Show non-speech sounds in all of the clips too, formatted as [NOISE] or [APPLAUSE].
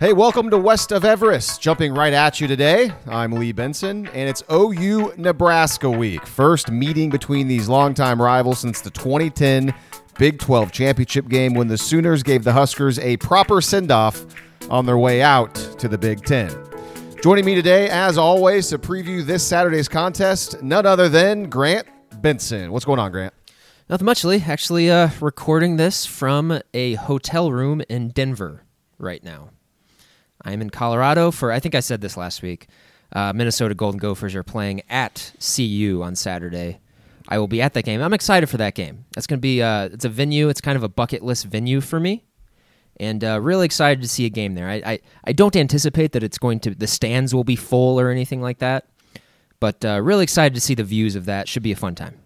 Hey, welcome to West of Everest. Jumping right at you today. I'm Lee Benson, and it's OU Nebraska week. First meeting between these longtime rivals since the 2010 Big 12 championship game when the Sooners gave the Huskers a proper send off on their way out to the Big Ten. Joining me today, as always, to preview this Saturday's contest, none other than Grant Benson. What's going on, Grant? Nothing much, Lee. Actually, uh, recording this from a hotel room in Denver right now. I'm in Colorado for, I think I said this last week. Uh, Minnesota Golden Gophers are playing at CU on Saturday. I will be at that game. I'm excited for that game. That's going to be, uh, it's a venue. It's kind of a bucket list venue for me. And uh, really excited to see a game there. I, I, I, don't anticipate that it's going to, the stands will be full or anything like that. But uh, really excited to see the views of that. Should be a fun time.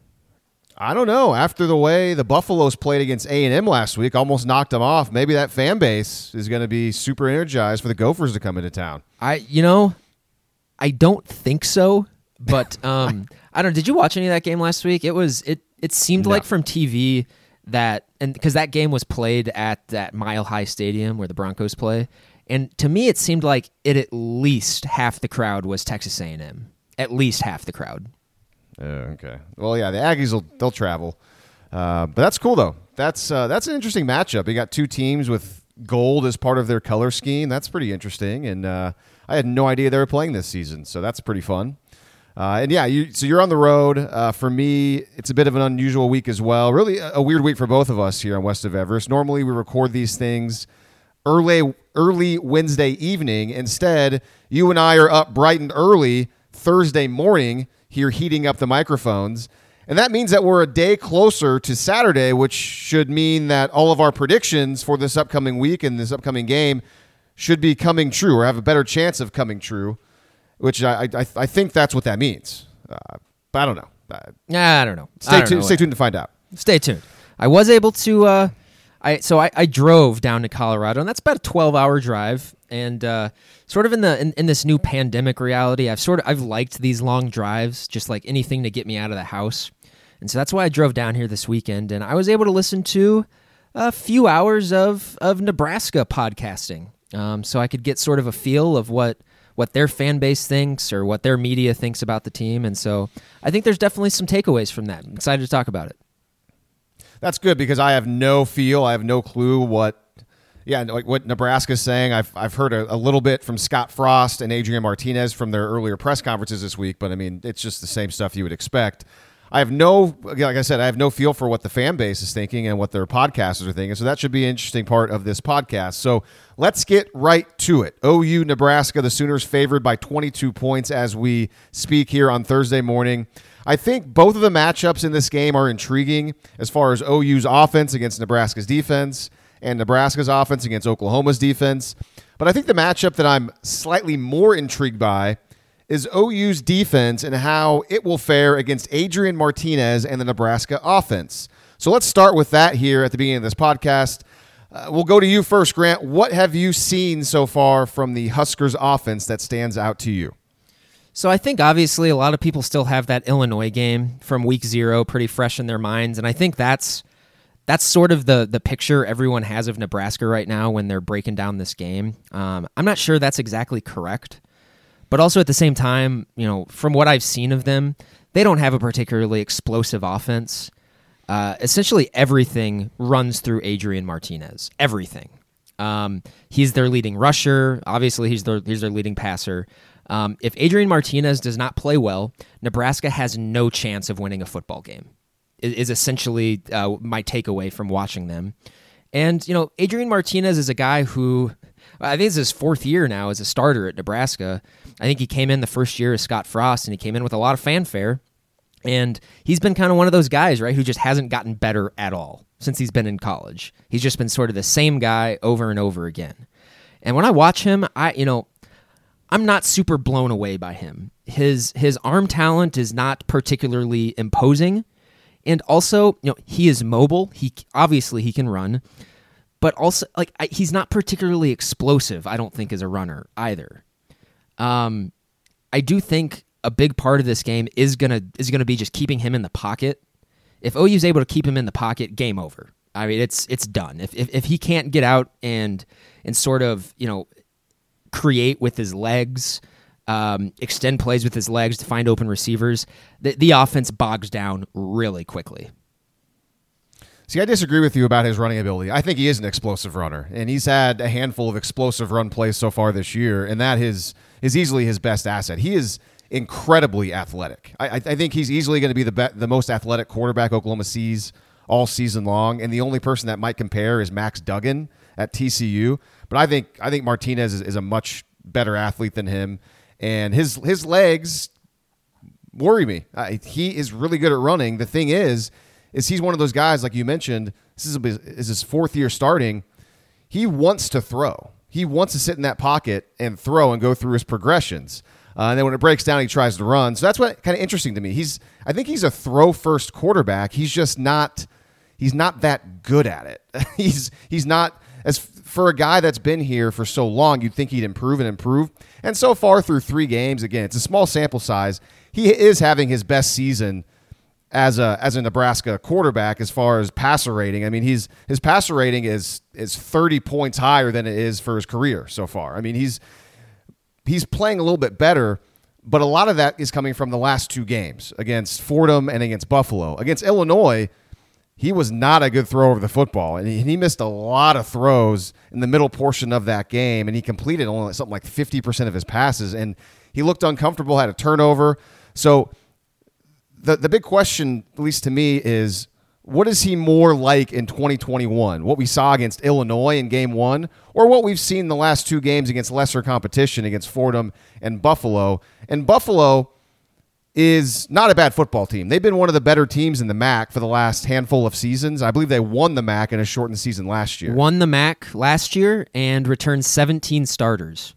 I don't know. After the way the Buffaloes played against A and M last week, almost knocked them off. Maybe that fan base is going to be super energized for the Gophers to come into town. I, you know, I don't think so. But [LAUGHS] um, I don't. Did you watch any of that game last week? It was it. It seemed no. like from TV that and because that game was played at that Mile High Stadium where the Broncos play, and to me it seemed like it at least half the crowd was Texas A and M. At least half the crowd. Uh, okay. Well, yeah, the Aggies will they'll travel, uh, but that's cool though. That's uh, that's an interesting matchup. You got two teams with gold as part of their color scheme. That's pretty interesting, and uh, I had no idea they were playing this season, so that's pretty fun. Uh, and yeah, you, so you're on the road. Uh, for me, it's a bit of an unusual week as well. Really, a, a weird week for both of us here on West of Everest. Normally, we record these things early early Wednesday evening. Instead, you and I are up bright and early Thursday morning here heating up the microphones. And that means that we're a day closer to Saturday, which should mean that all of our predictions for this upcoming week and this upcoming game should be coming true or have a better chance of coming true, which I, I, I think that's what that means. Uh, but I don't know. Uh, I don't know. Stay, tuned. Know stay tuned to find out. Stay tuned. I was able to. Uh, I so I, I drove down to Colorado, and that's about a twelve-hour drive. And uh, sort of in the in, in, this new pandemic reality, I've sort of I've liked these long drives, just like anything to get me out of the house. And so that's why I drove down here this weekend, and I was able to listen to a few hours of of Nebraska podcasting, um, so I could get sort of a feel of what what their fan base thinks or what their media thinks about the team. And so I think there's definitely some takeaways from that. I'm excited to talk about it. That's good because I have no feel, I have no clue what yeah, like what Nebraska's saying. I've I've heard a, a, little bit from Scott Frost and Adrian Martinez from their earlier press conferences this week, but I mean, it's just the same stuff you would expect. I have no, like I said, I have no feel for what the fan base is thinking and what their podcasters are thinking. So that should be an interesting part of this podcast. So let's get right to it. OU Nebraska, the Sooners favored by 22 points as we speak here on Thursday morning. I think both of the matchups in this game are intriguing as far as OU's offense against Nebraska's defense and Nebraska's offense against Oklahoma's defense. But I think the matchup that I'm slightly more intrigued by is OU's defense and how it will fare against Adrian Martinez and the Nebraska offense. So let's start with that here at the beginning of this podcast. Uh, we'll go to you first, Grant. What have you seen so far from the Huskers offense that stands out to you? So I think obviously a lot of people still have that Illinois game from week 0 pretty fresh in their minds and I think that's that's sort of the the picture everyone has of Nebraska right now when they're breaking down this game. Um, I'm not sure that's exactly correct, but also at the same time, you know, from what I've seen of them, they don't have a particularly explosive offense. Uh, essentially, everything runs through Adrian Martinez. Everything. Um, he's their leading rusher. Obviously, he's their he's their leading passer. Um, if Adrian Martinez does not play well, Nebraska has no chance of winning a football game is essentially uh, my takeaway from watching them. And, you know, Adrian Martinez is a guy who I think it's his fourth year now as a starter at Nebraska. I think he came in the first year as Scott Frost and he came in with a lot of fanfare. And he's been kind of one of those guys, right, who just hasn't gotten better at all since he's been in college. He's just been sort of the same guy over and over again. And when I watch him, I, you know, I'm not super blown away by him. His his arm talent is not particularly imposing and also you know he is mobile. He obviously he can run. But also like I, he's not particularly explosive i don't think as a runner either. Um i do think a big part of this game is gonna is gonna be just keeping him in the pocket. If OU is able to keep him in the pocket game over. I mean it's it's done. If if, if he can't get out and and sort of you know create with his legs, um, extend plays with his legs to find open receivers, the, the offense bogs down really quickly. See, I disagree with you about his running ability. I think he is an explosive runner, and he's had a handful of explosive run plays so far this year, and that is is easily his best asset. He is incredibly athletic. I, I think he's easily going to be the be- the most athletic quarterback Oklahoma sees all season long, and the only person that might compare is Max Duggan at TCU. But I think I think Martinez is, is a much better athlete than him, and his his legs worry me. Uh, he is really good at running. The thing is is he's one of those guys like you mentioned. This is, is his fourth year starting. He wants to throw. He wants to sit in that pocket and throw and go through his progressions. Uh, and then when it breaks down, he tries to run. So that's what kind of interesting to me. He's I think he's a throw first quarterback. He's just not he's not that good at it. [LAUGHS] he's he's not as for a guy that's been here for so long. You'd think he'd improve and improve. And so far through three games, again, it's a small sample size. He is having his best season as a as a Nebraska quarterback as far as passer rating. I mean, he's his passer rating is is 30 points higher than it is for his career so far. I mean, he's he's playing a little bit better, but a lot of that is coming from the last two games against Fordham and against Buffalo. Against Illinois, he was not a good thrower of the football, and he, missed a lot of throws in the middle portion of that game, and he completed only something like 50% of his passes, and he looked uncomfortable, had a turnover. So the the big question, at least to me, is what is he more like in 2021? What we saw against Illinois in game one, or what we've seen the last two games against lesser competition against Fordham and Buffalo? And Buffalo is not a bad football team. They've been one of the better teams in the MAC for the last handful of seasons. I believe they won the MAC in a shortened season last year. Won the MAC last year and returned 17 starters.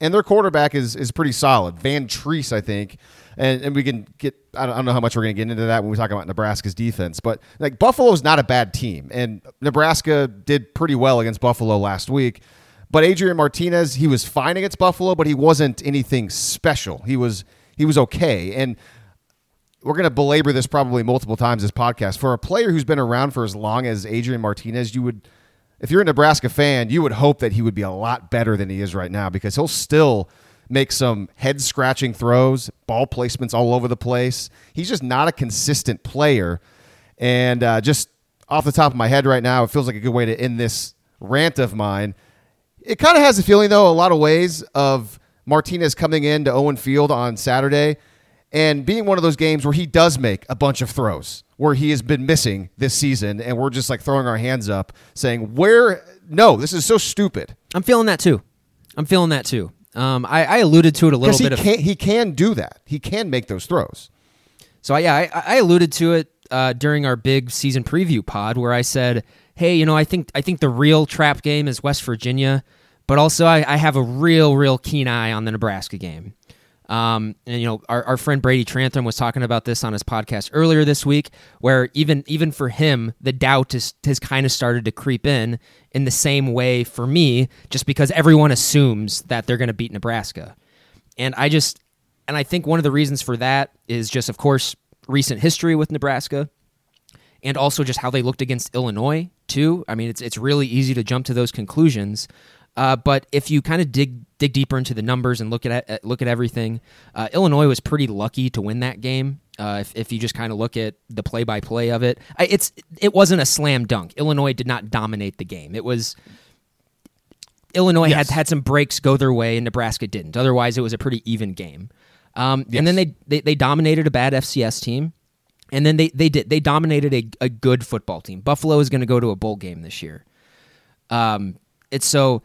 And their quarterback is is pretty solid. Vantrease, I think, and, and we can get I don't, I don't know how much we're going to get into that when we talk about Nebraska's defense, but like Buffalo's not a bad team, and Nebraska did pretty well against Buffalo last week. But Adrian Martinez, he was fine against Buffalo, but he wasn't anything special. He was he was okay, and we're going to belabor this probably multiple times this podcast. For a player who's been around for as long as Adrian Martinez, you would, if you're a Nebraska fan, you would hope that he would be a lot better than he is right now because he'll still make some head scratching throws, ball placements all over the place. He's just not a consistent player. And uh, just off the top of my head right now, it feels like a good way to end this rant of mine. It kind of has a feeling, though, a lot of ways of Martinez coming in to Owen Field on Saturday and being one of those games where he does make a bunch of throws where he has been missing this season and we're just like throwing our hands up saying where no this is so stupid i'm feeling that too i'm feeling that too um, I, I, alluded to it a little he bit. Can, of, he can do that. He can make those throws. So yeah, I, I alluded to it uh, during our big season preview pod where I said, "Hey, you know, I think I think the real trap game is West Virginia, but also I, I have a real, real keen eye on the Nebraska game." Um, and you know, our, our friend Brady Trantham was talking about this on his podcast earlier this week, where even even for him, the doubt is, has kind of started to creep in in the same way for me, just because everyone assumes that they're going to beat Nebraska, and I just and I think one of the reasons for that is just, of course, recent history with Nebraska, and also just how they looked against Illinois too. I mean, it's it's really easy to jump to those conclusions. Uh, but if you kind of dig dig deeper into the numbers and look at look at everything, uh, Illinois was pretty lucky to win that game. Uh, if, if you just kind of look at the play by play of it, I, it's it wasn't a slam dunk. Illinois did not dominate the game. It was Illinois yes. had had some breaks go their way, and Nebraska didn't. Otherwise, it was a pretty even game. Um, yes. And then they, they they dominated a bad FCS team, and then they they did they dominated a, a good football team. Buffalo is going to go to a bowl game this year. Um, it's so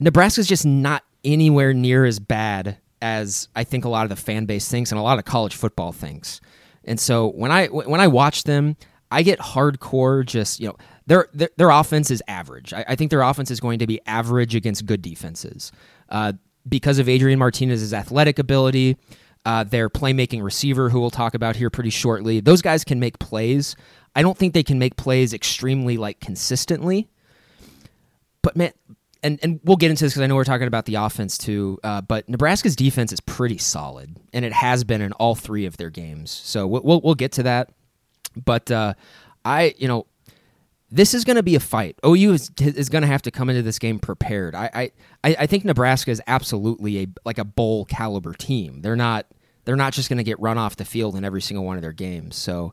Nebraska's just not anywhere near as bad as I think a lot of the fan base thinks and a lot of college football thinks. And so when I when I watch them, I get hardcore just you know their their, their offense is average. I, I, think their offense is going to be average against good defenses uh, because of Adrian Martinez's athletic ability. Uh, their playmaking receiver, who we'll talk about here pretty shortly, those guys can make plays. I don't think they can make plays extremely like consistently. But man, and and we'll get into this because I know we're talking about the offense too. Uh, but Nebraska's defense is pretty solid, and it has been in all three of their games. So we'll we'll, we'll get to that. But uh, I, you know, this is going to be a fight. OU is, is going to have to come into this game prepared. I, I, I think Nebraska is absolutely a like a bowl caliber team. They're not they're not just going to get run off the field in every single one of their games. So,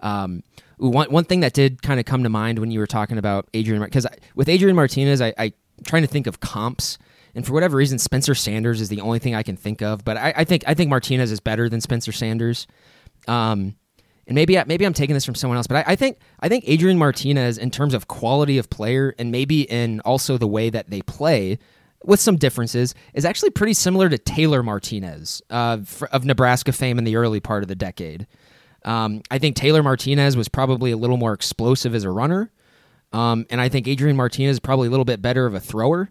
um, one one thing that did kind of come to mind when you were talking about Adrian because with Adrian Martinez, I, I trying to think of comps. And for whatever reason, Spencer Sanders is the only thing I can think of. But I, I think I think Martinez is better than Spencer Sanders. Um, and maybe maybe I'm taking this from someone else, but I, I, think I think Adrian Martinez, in terms of quality of player, and maybe in also the way that they play, with some differences, is actually pretty similar to Taylor Martinez uh, of Nebraska fame in the early part of the decade. Um, I think Taylor Martinez was probably a little more explosive as a runner, um, and I think Adrian Martinez is probably a little bit better of a thrower.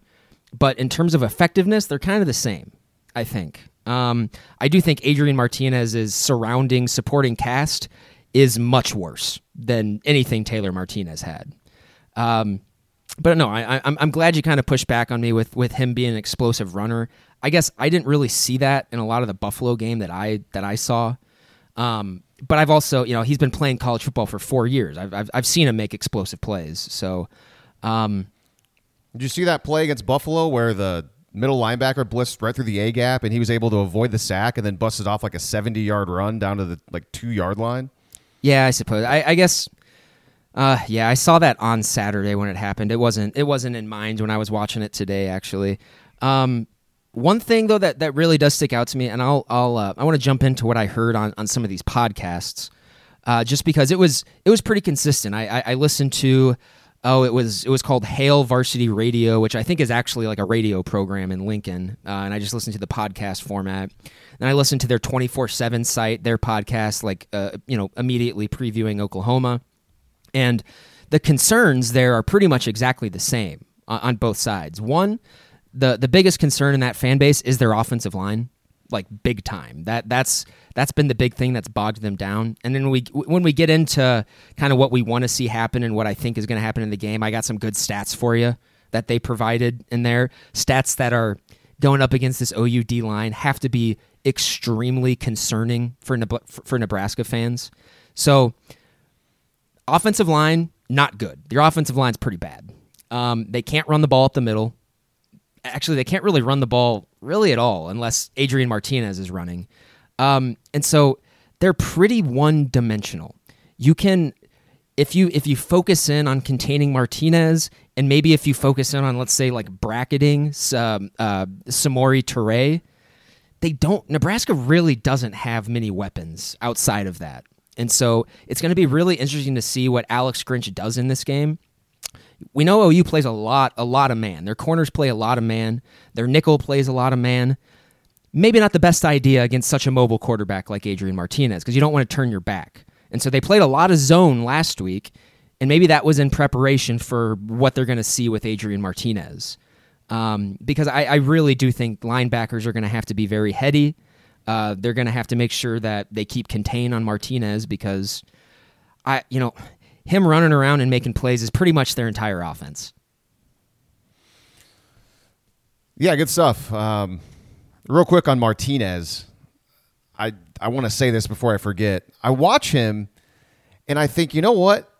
But in terms of effectiveness, they're kind of the same. I think. Um, I do think Adrian Martinez's surrounding supporting cast is much worse than anything Taylor Martinez had. Um, but no, I, I'm I'm glad you kind of pushed back on me with with him being an explosive runner. I guess I didn't really see that in a lot of the Buffalo game that I that I saw. Um, but I've also, you know, he's been playing college football for four years. I've I've, I've seen him make explosive plays. So, um, did you see that play against Buffalo where the middle linebacker blitzed right through the A gap, and he was able to avoid the sack and then busted off like a 70 yard run down to the like two yard line. Yeah, I suppose. I, I guess. Uh, yeah, I saw that on Saturday when it happened. It wasn't. It wasn't in mind when I was watching it today. Actually, um, one thing though that, that really does stick out to me, and I'll I'll uh, I want to jump into what I heard on on some of these podcasts, uh, just because it was it was pretty consistent. I I, I listened to oh, it was it was called Hail Varsity Radio, which I think is actually like a radio program in Lincoln. Uh, and I just listened to the podcast format. And I listened to their twenty four seven site, their podcast, like uh, you know, immediately previewing Oklahoma, and the concerns there are pretty much exactly the same on, on both sides. One, the the biggest concern in that fan base is their offensive line like big time. That that's that's been the big thing that's bogged them down. And then we when we get into kind of what we want to see happen and what I think is going to happen in the game, I got some good stats for you that they provided in there. Stats that are going up against this OUD line have to be extremely concerning for for Nebraska fans. So offensive line not good. Your offensive line's pretty bad. Um, they can't run the ball up the middle actually they can't really run the ball really at all unless Adrian Martinez is running. Um, and so they're pretty one dimensional. You can if you if you focus in on containing Martinez and maybe if you focus in on let's say like bracketing um, uh, Samori Toure, they don't Nebraska really doesn't have many weapons outside of that. And so it's going to be really interesting to see what Alex Grinch does in this game we know OU plays a lot, a lot of man. Their corners play a lot of man. Their nickel plays a lot of man. Maybe not the best idea against such a mobile quarterback like Adrian Martinez because you don't want to turn your back. And so they played a lot of zone last week, and maybe that was in preparation for what they're going to see with Adrian Martinez. Um, because I, I, really do think linebackers are going to have to be very heady. Uh, they're going to have to make sure that they keep contain on Martinez because I, you know, him running around and making plays is pretty much their entire offense. Yeah, good stuff. Um, real quick on Martinez, I I want to say this before I forget. I watch him, and I think you know what,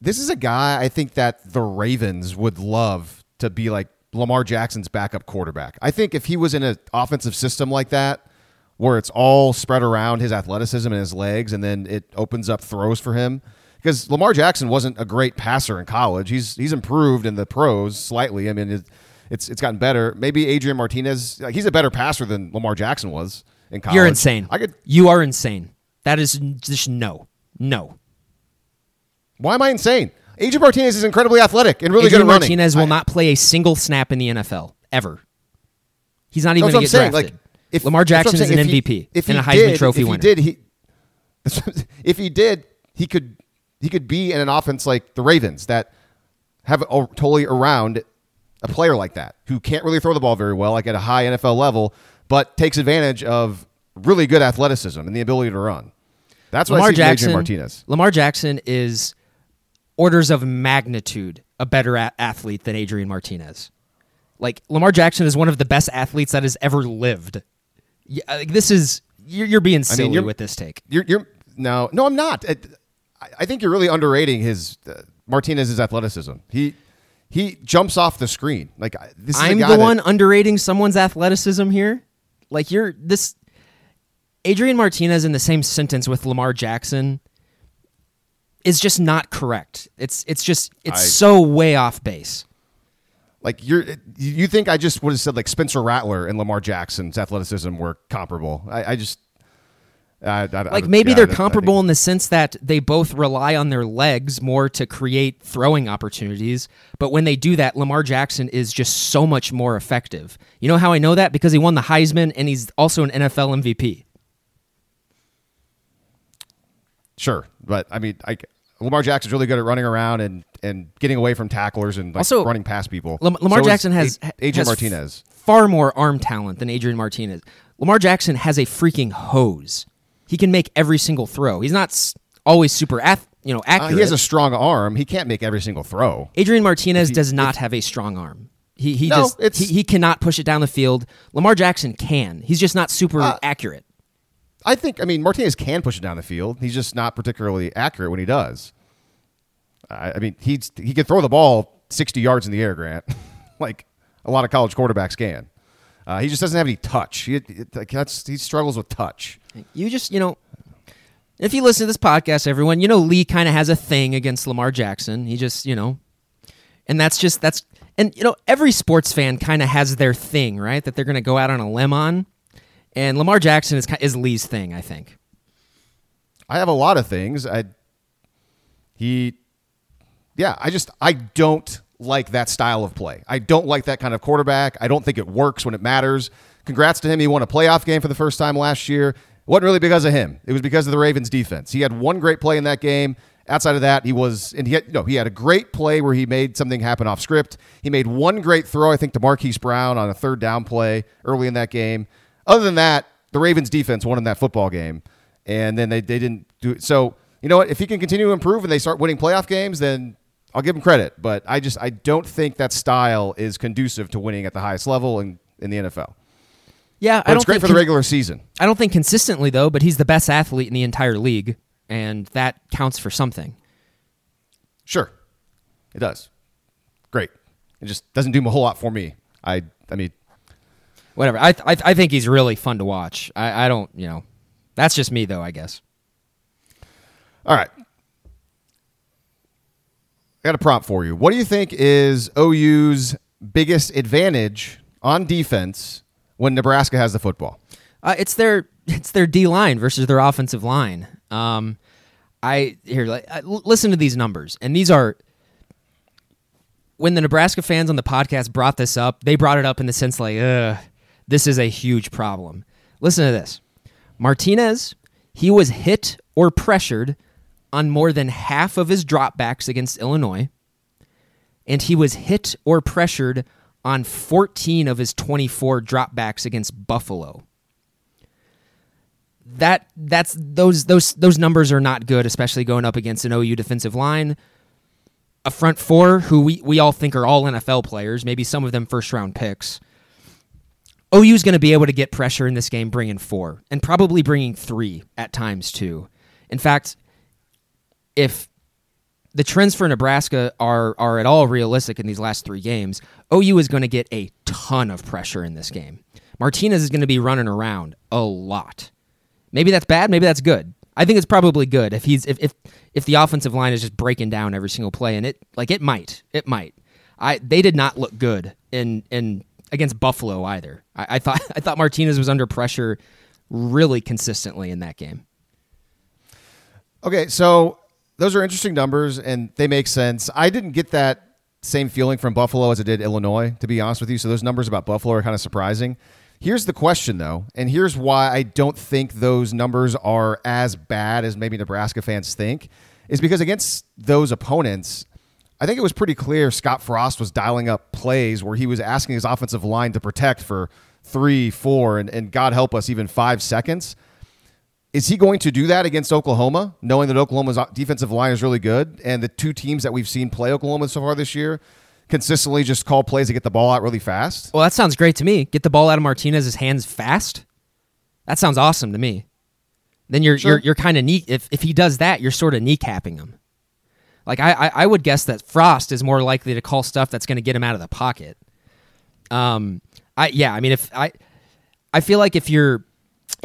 this is a guy I think that the Ravens would love to be like Lamar Jackson's backup quarterback. I think if he was in an offensive system like that, where it's all spread around his athleticism and his legs, and then it opens up throws for him because Lamar Jackson wasn't a great passer in college. He's he's improved in the pros slightly. I mean, it's it's gotten better. Maybe Adrian Martinez. He's a better passer than Lamar Jackson was in college. You're insane. I could. You are insane. That is just no, no. Why am I insane? Adrian Martinez is incredibly athletic and really Adrian good at running. Martinez will I, not play a single snap in the NFL ever. He's not even going to get saying. drafted. Like, if, Lamar Jackson is an if MVP he, if and a Heisman did, Trophy if winner. He did, he, [LAUGHS] if he did, he could he could be in an offense like the Ravens that have a, totally around a player like that who can't really throw the ball very well, like at a high NFL level, but takes advantage of really good athleticism and the ability to run. That's what Lamar I see Jackson, Martinez. Lamar Jackson is orders of magnitude a better a- athlete than Adrian Martinez. Like Lamar Jackson is one of the best athletes that has ever lived. Yeah, uh, like, this is you're, you're being silly I mean, you're, with this take. You're, you're no, no, I'm not. I think you're really underrating his uh, Martinez's athleticism. He he jumps off the screen. Like this is I'm the that- one underrating someone's athleticism here. Like you're this Adrian Martinez in the same sentence with Lamar Jackson is just not correct. It's it's just it's I- so way off base. Like you're, you think I just would have said like Spencer Rattler and Lamar Jackson's athleticism were comparable? I, I just, I, I, Like maybe they're comparable in the sense that they both rely on their legs more to create throwing opportunities, but when they do that, Lamar Jackson is just so much more effective. You know how I know that? Because he won the Heisman and he's also an NFL MVP. Sure, but I mean, I, Lamar Jackson's really good at running around and and getting away from tacklers and like Also, running past people. Lam- Lamar So Jackson has A- Adrian has Martinez. far more arm talent than Adrian Martinez. Lamar Jackson has a freaking hose. He can make every single throw. He's not always super ath- you know Uh, accurate. he has a strong arm. He can't make every single throw. Adrian Martinez does not have a strong arm. He he No, just he, he cannot push it down the field. Lamar Jackson can. He's just not super Uh, accurate. I think. I mean, Martinez can push it down the field. He's just not particularly accurate when he does. I, I mean, he's he can throw the ball sixty yards in the air, Grant, [LAUGHS] like a lot of college quarterbacks can. Uh, he just doesn't have any touch. He, that's, he struggles with touch. You just, you know, if you listen to this podcast, everyone, you know, Lee kind of has a thing against Lamar Jackson. He just, you know, and that's just, that's, and, you know, every sports fan kind of has their thing, right? That they're going to go out on a limb on. And Lamar Jackson is, is Lee's thing, I think. I have a lot of things. I he yeah, I just I don't like that style of play. I don't like that kind of quarterback. I don't think it works when it matters. Congrats to him. He won a playoff game for the first time last year. It wasn't really because of him. It was because of the Ravens defense. He had one great play in that game. Outside of that, he was and he had no, he had a great play where he made something happen off script. He made one great throw, I think, to Marquise Brown on a third down play early in that game. Other than that, the Ravens defense won in that football game. And then they, they didn't do it. So, you know what? If he can continue to improve and they start winning playoff games, then I'll give him credit. But I just I don't think that style is conducive to winning at the highest level in, in the NFL. Yeah, But I don't it's great think for the regular season. I don't think consistently though, but he's the best athlete in the entire league, and that counts for something. Sure. It does. Great. It just doesn't do him a whole lot for me. I I mean, Whatever. I I, I think he's really fun to watch. I, I don't, you know, that's just me though. I guess. all right. I got a prop for you. What do you think is OU's biggest advantage on defense when Nebraska has the football? Uh, it's their [LAUGHS] it's their D line versus their offensive line. Um, I here listen to these numbers, and these are when the Nebraska fans on the podcast brought this up. They brought it up in the sense like, Ugh, this is a huge problem. Listen to this: Martinez, he was hit or pressured on more than half of his dropbacks against Illinois, and he was hit or pressured on 14 of his 24 dropbacks against Buffalo that that's those those those numbers are not good, especially going up against an OU defensive line, a front four who we we all think are all NFL players, maybe some of them first round picks. OU is going to be able to get pressure in this game, bringing four and probably bringing three at times too. In fact, if the trends for Nebraska are are at all realistic in these last three games, OU is going to get a ton of pressure in this game. Martinez is going to be running around a lot. Maybe that's bad. Maybe that's good. I think it's probably good if he's if if if the offensive line is just breaking down every single play, and it like it might it might. I they did not look good in in against Buffalo either. I, I thought [LAUGHS] I thought Martinez was under pressure really consistently in that game. Okay, so those are interesting numbers and they make sense. I didn't get that same feeling from Buffalo as I did Illinois, to be honest with you. So those numbers about Buffalo are kind of surprising. Here's the question, though, and here's why I don't think those numbers are as bad as maybe Nebraska fans think, is because against those opponents, I think it was pretty clear Scott Frost was dialing up plays where he was asking his offensive line to protect for three, four, and, and God help us, even five seconds. Is he going to do that against Oklahoma, knowing that Oklahoma's defensive line is really good and the two teams that we've seen play Oklahoma so far this year consistently just call plays to get the ball out really fast? Well, that sounds great to me. Get the ball out of Martinez's hands fast. That sounds awesome to me. Then you're Sure. you're you're kind of knee if if he does that, you're sort of kneecapping him. Like I, I, I would guess that Frost is more likely to call stuff that's going to get him out of the pocket. Um, I yeah, I mean if I, I feel like if you're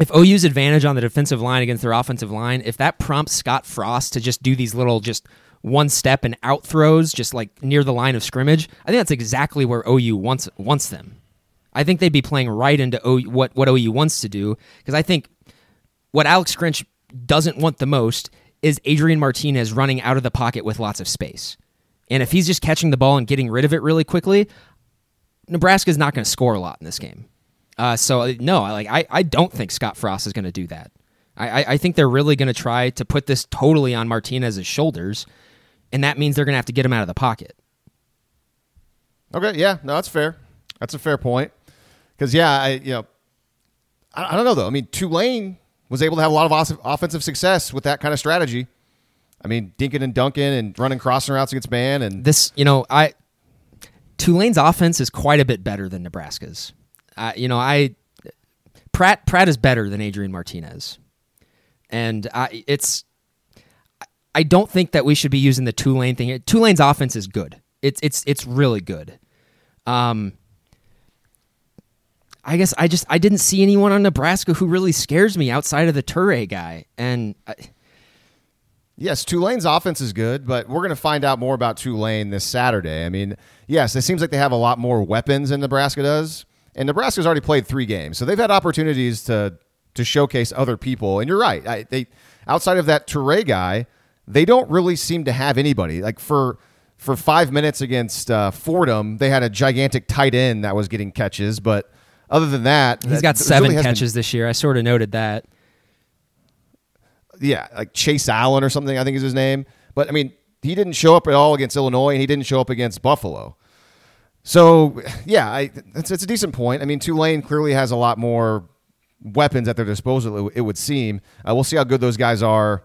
if OU's advantage on the defensive line against their offensive line, if that prompts Scott Frost to just do these little just one step and out throws just like near the line of scrimmage, I think that's exactly where OU wants wants them. I think they'd be playing right into OU, what what OU wants to do because I think what Alex Grinch doesn't want the most is Adrian Martinez running out of the pocket with lots of space. And if he's just catching the ball and getting rid of it really quickly, Nebraska's not going to score a lot in this game. Uh, so no, like I, I don't think Scott Frost is going to do that. I, I think they're really going to try to put this totally on Martinez's shoulders, and that means they're going to have to get him out of the pocket. Okay, yeah, no, that's fair. That's a fair point. Because yeah, I you know, I, I, don't know though. I mean, Tulane was able to have a lot of offensive success with that kind of strategy. I mean, Dinkin and dunking and running crossing routes against man and this. You know, I Tulane's offense is quite a bit better than Nebraska's. Uh, you know, I Pratt Pratt is better than Adrian Martinez, and I, it's. I don't think that we should be using the Tulane thing. Tulane's offense is good. It's it's it's really good. Um, I guess I just I didn't see anyone on Nebraska who really scares me outside of the Toure guy. And I, yes, Tulane's offense is good, but we're going to find out more about Tulane this Saturday. I mean, yes, it seems like they have a lot more weapons than Nebraska does, and Nebraska's already played three games, so they've had opportunities to to showcase other people. And you're right, I, they outside of that Toure guy, they don't really seem to have anybody like for for five minutes against uh, Fordham, they had a gigantic tight end that was getting catches, but other than that, he's got seven really catches been, this year. I sort of noted that. Yeah, like Chase Allen or something, I think is his name. But I mean, he didn't show up at all against Illinois, and he didn't show up against Buffalo. So yeah, I, a decent point. I mean, Tulane clearly has a lot more weapons at their disposal. It would seem. Uh, we'll see how good those guys are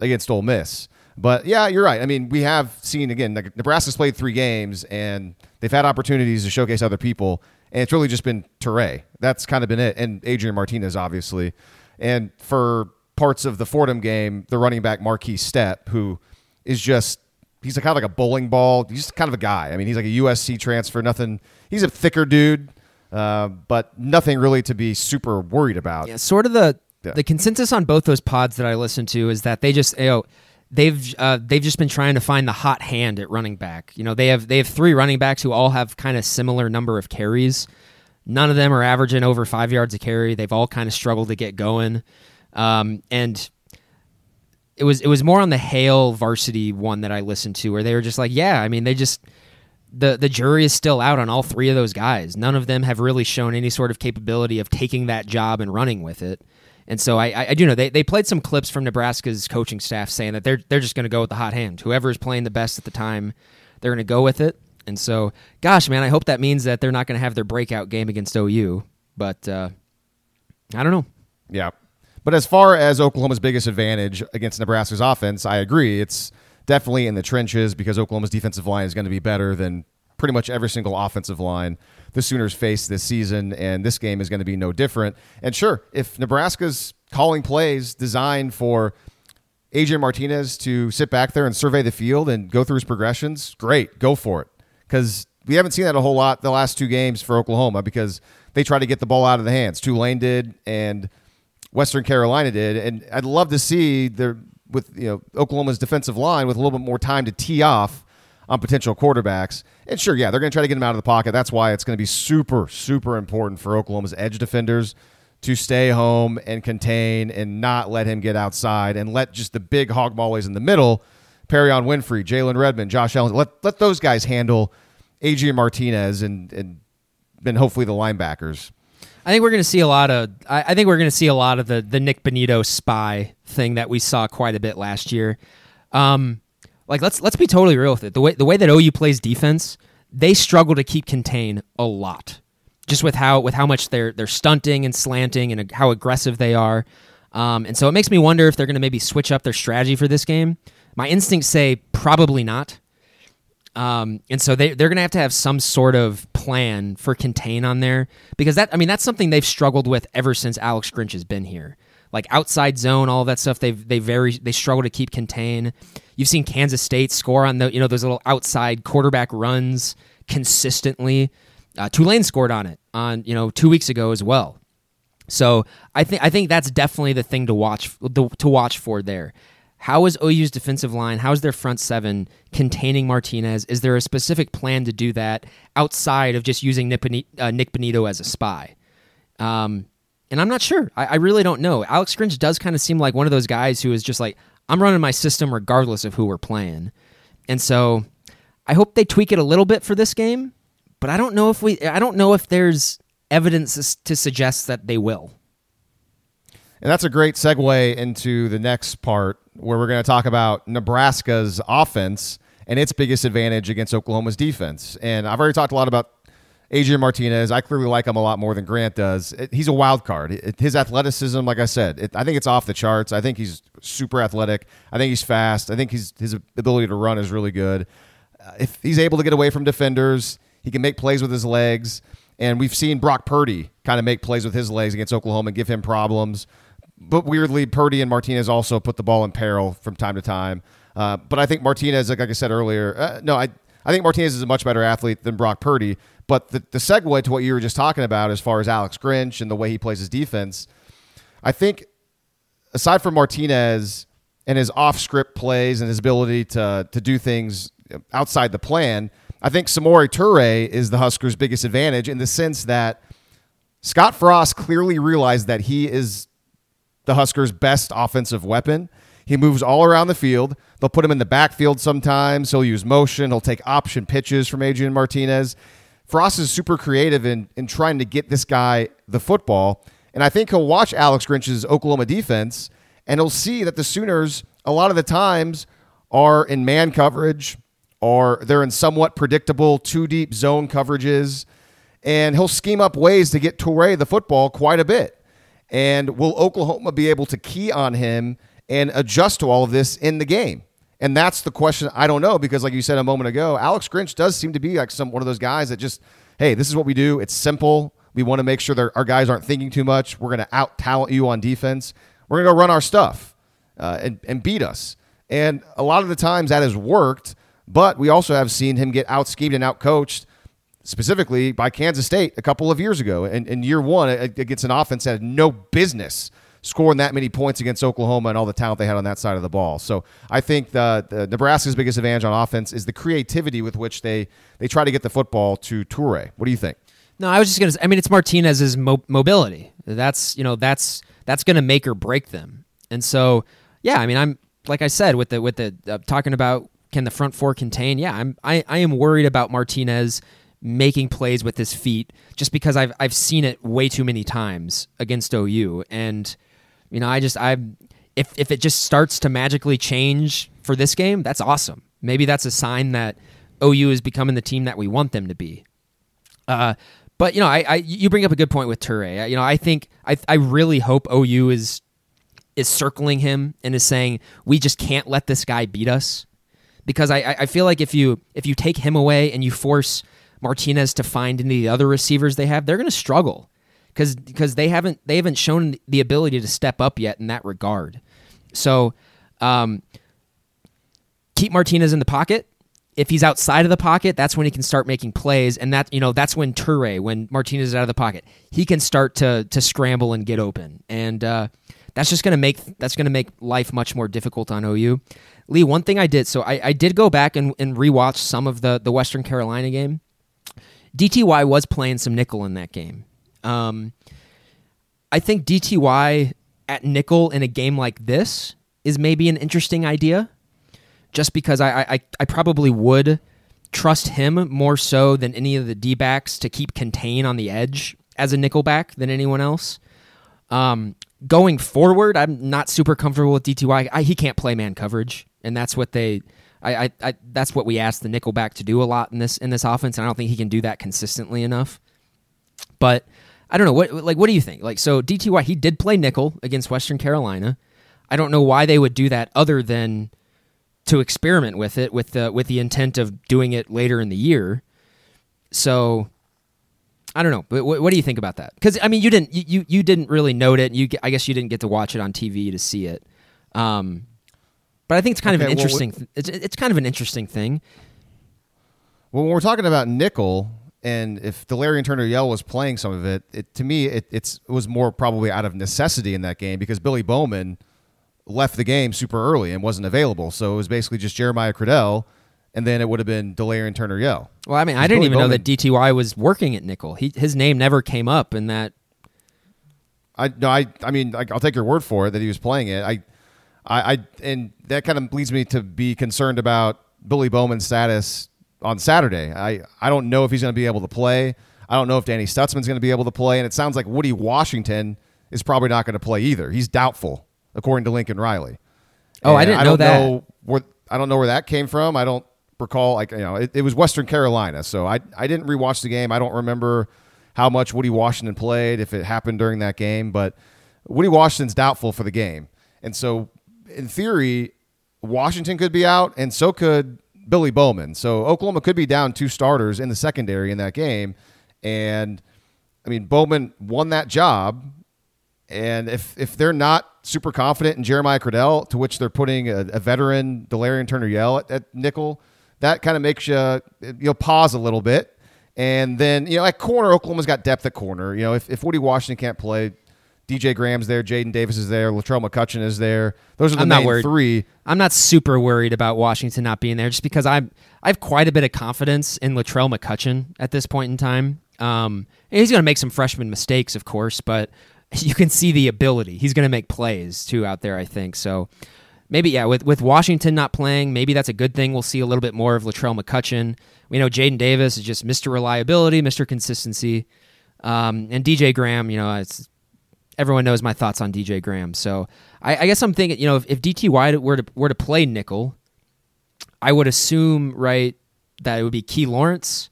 against Ole Miss. But yeah, you're right. I mean, we have seen again. Nebraska's played three games, and they've had opportunities to showcase other people and it's really just been Toure. That's kind of been it, and Adrian Martinez, obviously. And for parts of the Fordham game, the running back Markese Stepp, who is just he's kind of like a bowling ball. He's just kind of a guy. I mean, he's like a USC transfer. Nothing. He's a thicker dude, uh, but nothing really to be super worried about. Yeah, sort of the yeah. the consensus on both those pods that I listened to is that they just you know they've uh, they've just been trying to find the hot hand at running back. You know, they have they have three running backs who all have kind of similar number of carries. None of them are averaging over five yards a carry. They've all kind of struggled to get going, um, and it was it was more on the Hail Varsity one that I listened to where they were just like, yeah, I mean, they just the the jury is still out on all three of those guys. None of them have really shown any sort of capability of taking that job and running with it. And so I, I do know they, they played some clips from Nebraska's coaching staff saying that they're they're just going to go with the hot hand. Whoever is playing the best at the time, they're going to go with it. And so, gosh, man, I hope that means that they're not going to have their breakout game against OU. But uh, I don't know. Yeah, but as far as Oklahoma's biggest advantage against Nebraska's offense, I agree. It's definitely in the trenches because Oklahoma's defensive line is going to be better than pretty much every single offensive line the Sooners face this season, and this game is going to be no different. And sure, if Nebraska's calling plays designed for Adrian Martinez to sit back there and survey the field and go through his progressions, great, go for it. Because we haven't seen that a whole lot the last two games for Oklahoma because they try to get the ball out of the hands. Tulane did, and Western Carolina did, and I'd love to see the with you know Oklahoma's defensive line with a little bit more time to tee off on potential quarterbacks. And sure, yeah, they're going to try to get him out of the pocket. That's why it's going to be super, super important for Oklahoma's edge defenders to stay home and contain and not let him get outside and let just the big hog mollies in the middle, Perrion Winfrey, Jalen Redmond, Josh Allen, let, let those guys handle Adrian Martinez and, and then hopefully the linebackers. I think we're going to see a lot of. I, I think we're going to see a lot of the the Nik Bonitto spy thing that we saw quite a bit last year. Um, like let's let's be totally real with it. The way the way that OU plays defense, they struggle to keep contain a lot. Just with how with how much they're they're stunting and slanting and how aggressive they are. Um, and so it makes me wonder if they're going to maybe switch up their strategy for this game. My instincts say probably not. Um, and so they, they're going to have to have some sort of plan for contain on there because that, I mean, that's something they've struggled with ever since Alex Grinch has been here. like outside zone, all that stuff. They they very they struggle to keep contain. You've seen Kansas State score on the you know those little outside quarterback runs consistently. Uh, Tulane scored on it on you know two weeks ago as well. So I think I think that's definitely the thing to watch to watch for there. How is OU's defensive line? How is their front seven containing Martinez? Is there a specific plan to do that outside of just using Nick Benito, uh, Bonitto as a spy? Um, and I'm not sure. I, I really don't know. Alex Grinch does kind of seem like one of those guys who is just like, I'm running my system regardless of who we're playing. And so I hope they tweak it a little bit for this game, but I don't know if we I don't know if there's evidence to suggest that they will. And that's a great segue into the next part where we're going to talk about Nebraska's offense and its biggest advantage against Oklahoma's defense. And I've already talked a lot about Adrian Martinez. I clearly like him a lot more than Grant does. he's a wild card. his athleticism, like I said, I think it's off the charts. I think he's super athletic. I think he's fast. I think he's, his ability to run is really good. Uh, if he's able to get away from defenders, he can make plays with his legs. And we've seen Brock Purdy kind of make plays with his legs against Oklahoma and give him problems. But weirdly, Purdy and Martinez also put the ball in peril from time to time. Uh, but I think Martinez, like, like I said earlier, uh, no, I, I think Martinez is a much better athlete than Brock Purdy. But the, the segue to what you were just talking about, as far as Alex Grinch and the way he plays his defense, I think aside from Martinez and his off script plays and his ability to, to do things outside the plan, I think Samori Toure is the Huskers' biggest advantage in the sense that Scott Frost clearly realized that he is the Huskers' best offensive weapon. He moves all around the field. They'll put him in the backfield sometimes. He'll use motion. He'll take option pitches from Adrian Martinez. Frost is super creative in, in trying to get this guy the football. And I think he'll watch Alex Grinch's Oklahoma defense and he'll see that the Sooners, a lot of the times, are in man coverage or they're in somewhat predictable two deep zone coverages. And he'll scheme up ways to get Toure the football quite a bit. And will Oklahoma be able to key on him and adjust to all of this in the game? And that's the question I don't know because, like you said a moment ago, Alex Grinch does seem to be like some one of those guys that just, hey, this is what we do. It's simple. We want to make sure that our guys aren't thinking too much. We're going to out talent you on defense. We're going to go run our stuff uh, and, and beat us. And a lot of the times that has worked, but we also have seen him get out schemed and out coached, specifically by Kansas State a couple of years ago. And in year one, gets an offense that had no business scoring that many points against Oklahoma and all the talent they had on that side of the ball. So I think the, the Nebraska's biggest advantage on offense is the creativity with which they they try to get the football to Toure. What do you think? No, I was just gonna. I mean, it's Martinez's mo- mobility. That's you know that's that's gonna make or break them. And so yeah, I mean, I'm like I said with the with the uh, talking about can the front four contain? Yeah, I'm I, I am worried about Martinez making plays with his feet just because I've I've seen it way too many times against OU and you know, I just I if if it just starts to magically change for this game, that's awesome. Maybe that's a sign that OU is becoming the team that we want them to be. Uh, but you know, I, I you bring up a good point with Toure. You know, I think I I really hope OU is is circling him and is saying we just can't let this guy beat us because I I feel like if you if you take him away and you force Martinez to find any of the other receivers they have, they're going to struggle because because they haven't they haven't shown the ability to step up yet in that regard. So um, keep Martinez in the pocket. If he's outside of the pocket, that's when he can start making plays, and that you know that's when Toure, when Martinez is out of the pocket, he can start to to scramble and get open, and uh, that's just gonna make that's gonna make life much more difficult on OU. Lee, one thing I did, so I, I did go back and, and rewatch some of the the Western Carolina game. DTY was playing some nickel in that game, um, I think DTY at nickel in a game like this is maybe an interesting idea, just because I I, I probably would trust him more so than any of the D backs to keep contain on the edge as a nickelback than anyone else. Um, going forward, I'm not super comfortable with DTY. I, he can't play man coverage, and that's what they. I, I, I that's what we asked the nickelback to do a lot in this in this offense, and I don't think he can do that consistently enough. But I don't know what like what do you think? Like so DTY he did play nickel against Western Carolina. I don't know why they would do that other than to experiment with it with the with the intent of doing it later in the year. So I don't know, but what, what do you think about that? Because I mean, you didn't you, you you didn't really note it. You I guess you didn't get to watch it on TV to see it. Um, but I think it's kind of an well, interesting. th- it's it's kind of an interesting thing. Well, when we're talking about nickel, and if Delarrin Turner Yell was playing some of it, it to me it, it's it was more probably out of necessity in that game because Billy Bowman left the game super early and wasn't available. So it was basically just Jeremiah Criddell, and then it would have been Delarrin Turner Yell. Well, I mean, I didn't Billy even know that DTY was working at nickel. He his name never came up in that. I no, I I mean, I, I'll take your word for it that he was playing it. I, I, I and that kind of leads me to be concerned about Billy Bowman's status on Saturday. I I don't know if he's going to be able to play. I don't know if Danny Stutsman's going to be able to play, and it sounds like Woody Washington is probably not going to play either. He's doubtful, according to Lincoln Riley. Oh, I didn't I know don't that. Know where, I don't know where that came from. I don't recall. Like you know, it, it was Western Carolina, so I I didn't rewatch the game. I don't remember how much Woody Washington played, if it happened during that game, but Woody Washington's doubtful for the game, and so in theory, Washington could be out, and so could Billy Bowman. So Oklahoma could be down two starters in the secondary in that game, and I mean Bowman won that job and if if they're not super confident in Jeremiah Criddell, to which they're putting a, a veteran Delarrin Turner Yell at, at nickel, that kind of makes you you'll pause a little bit. And then you know at corner, Oklahoma's got depth at corner. You know if, if Woody Washington can't play, DJ Graham's there, Jaden Davis is there, Latrell McCutchin is there. Those are the I'm not main worried. three. I'm not super worried about Washington not being there, just because I'm I have quite a bit of confidence in Latrell McCutchin at this point in time. Um, he's going to make some freshman mistakes, of course, but [LAUGHS] you can see the ability. He's going to make plays too out there. I think so. Maybe yeah, with with Washington not playing, maybe that's a good thing. We'll see a little bit more of Latrell McCutchin. We know Jaden Davis is just Mr. Reliability, Mr. Consistency, um, and DJ Graham. You know, it's everyone knows my thoughts on DJ Graham. So I, I guess I'm thinking, you know, if, if DTY were to were to play nickel, I would assume right that it would be Key Lawrence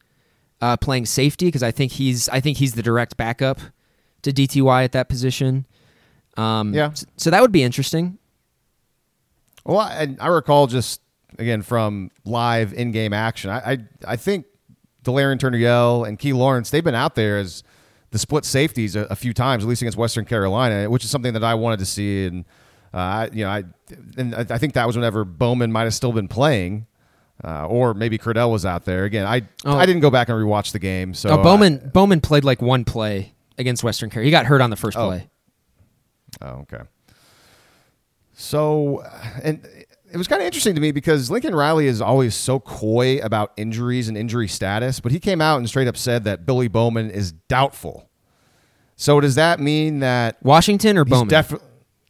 uh, playing safety because I think he's I think he's the direct backup to DTY at that position. Um, Yeah. s- So that would be interesting. Well, I, I recall just again from live in-game action. I I, I think Delarrin Turner Yell and Key Lawrence they've been out there as the split safeties a, a few times, at least against Western Carolina, which is something that I wanted to see. And uh, I, you know, I and I I think that was whenever Bowman might have still been playing. Uh, or maybe Criddell was out there again. I Oh. I didn't go back and rewatch the game. So oh, Bowman Bowman played like one play against Western Carolina. He got hurt on the first Oh. play. Oh, okay. So, and it was kind of interesting to me because Lincoln Riley is always so coy about injuries and injury status, but he came out and straight up said that Billy Bowman is doubtful. So does that mean that Washington or Bowman?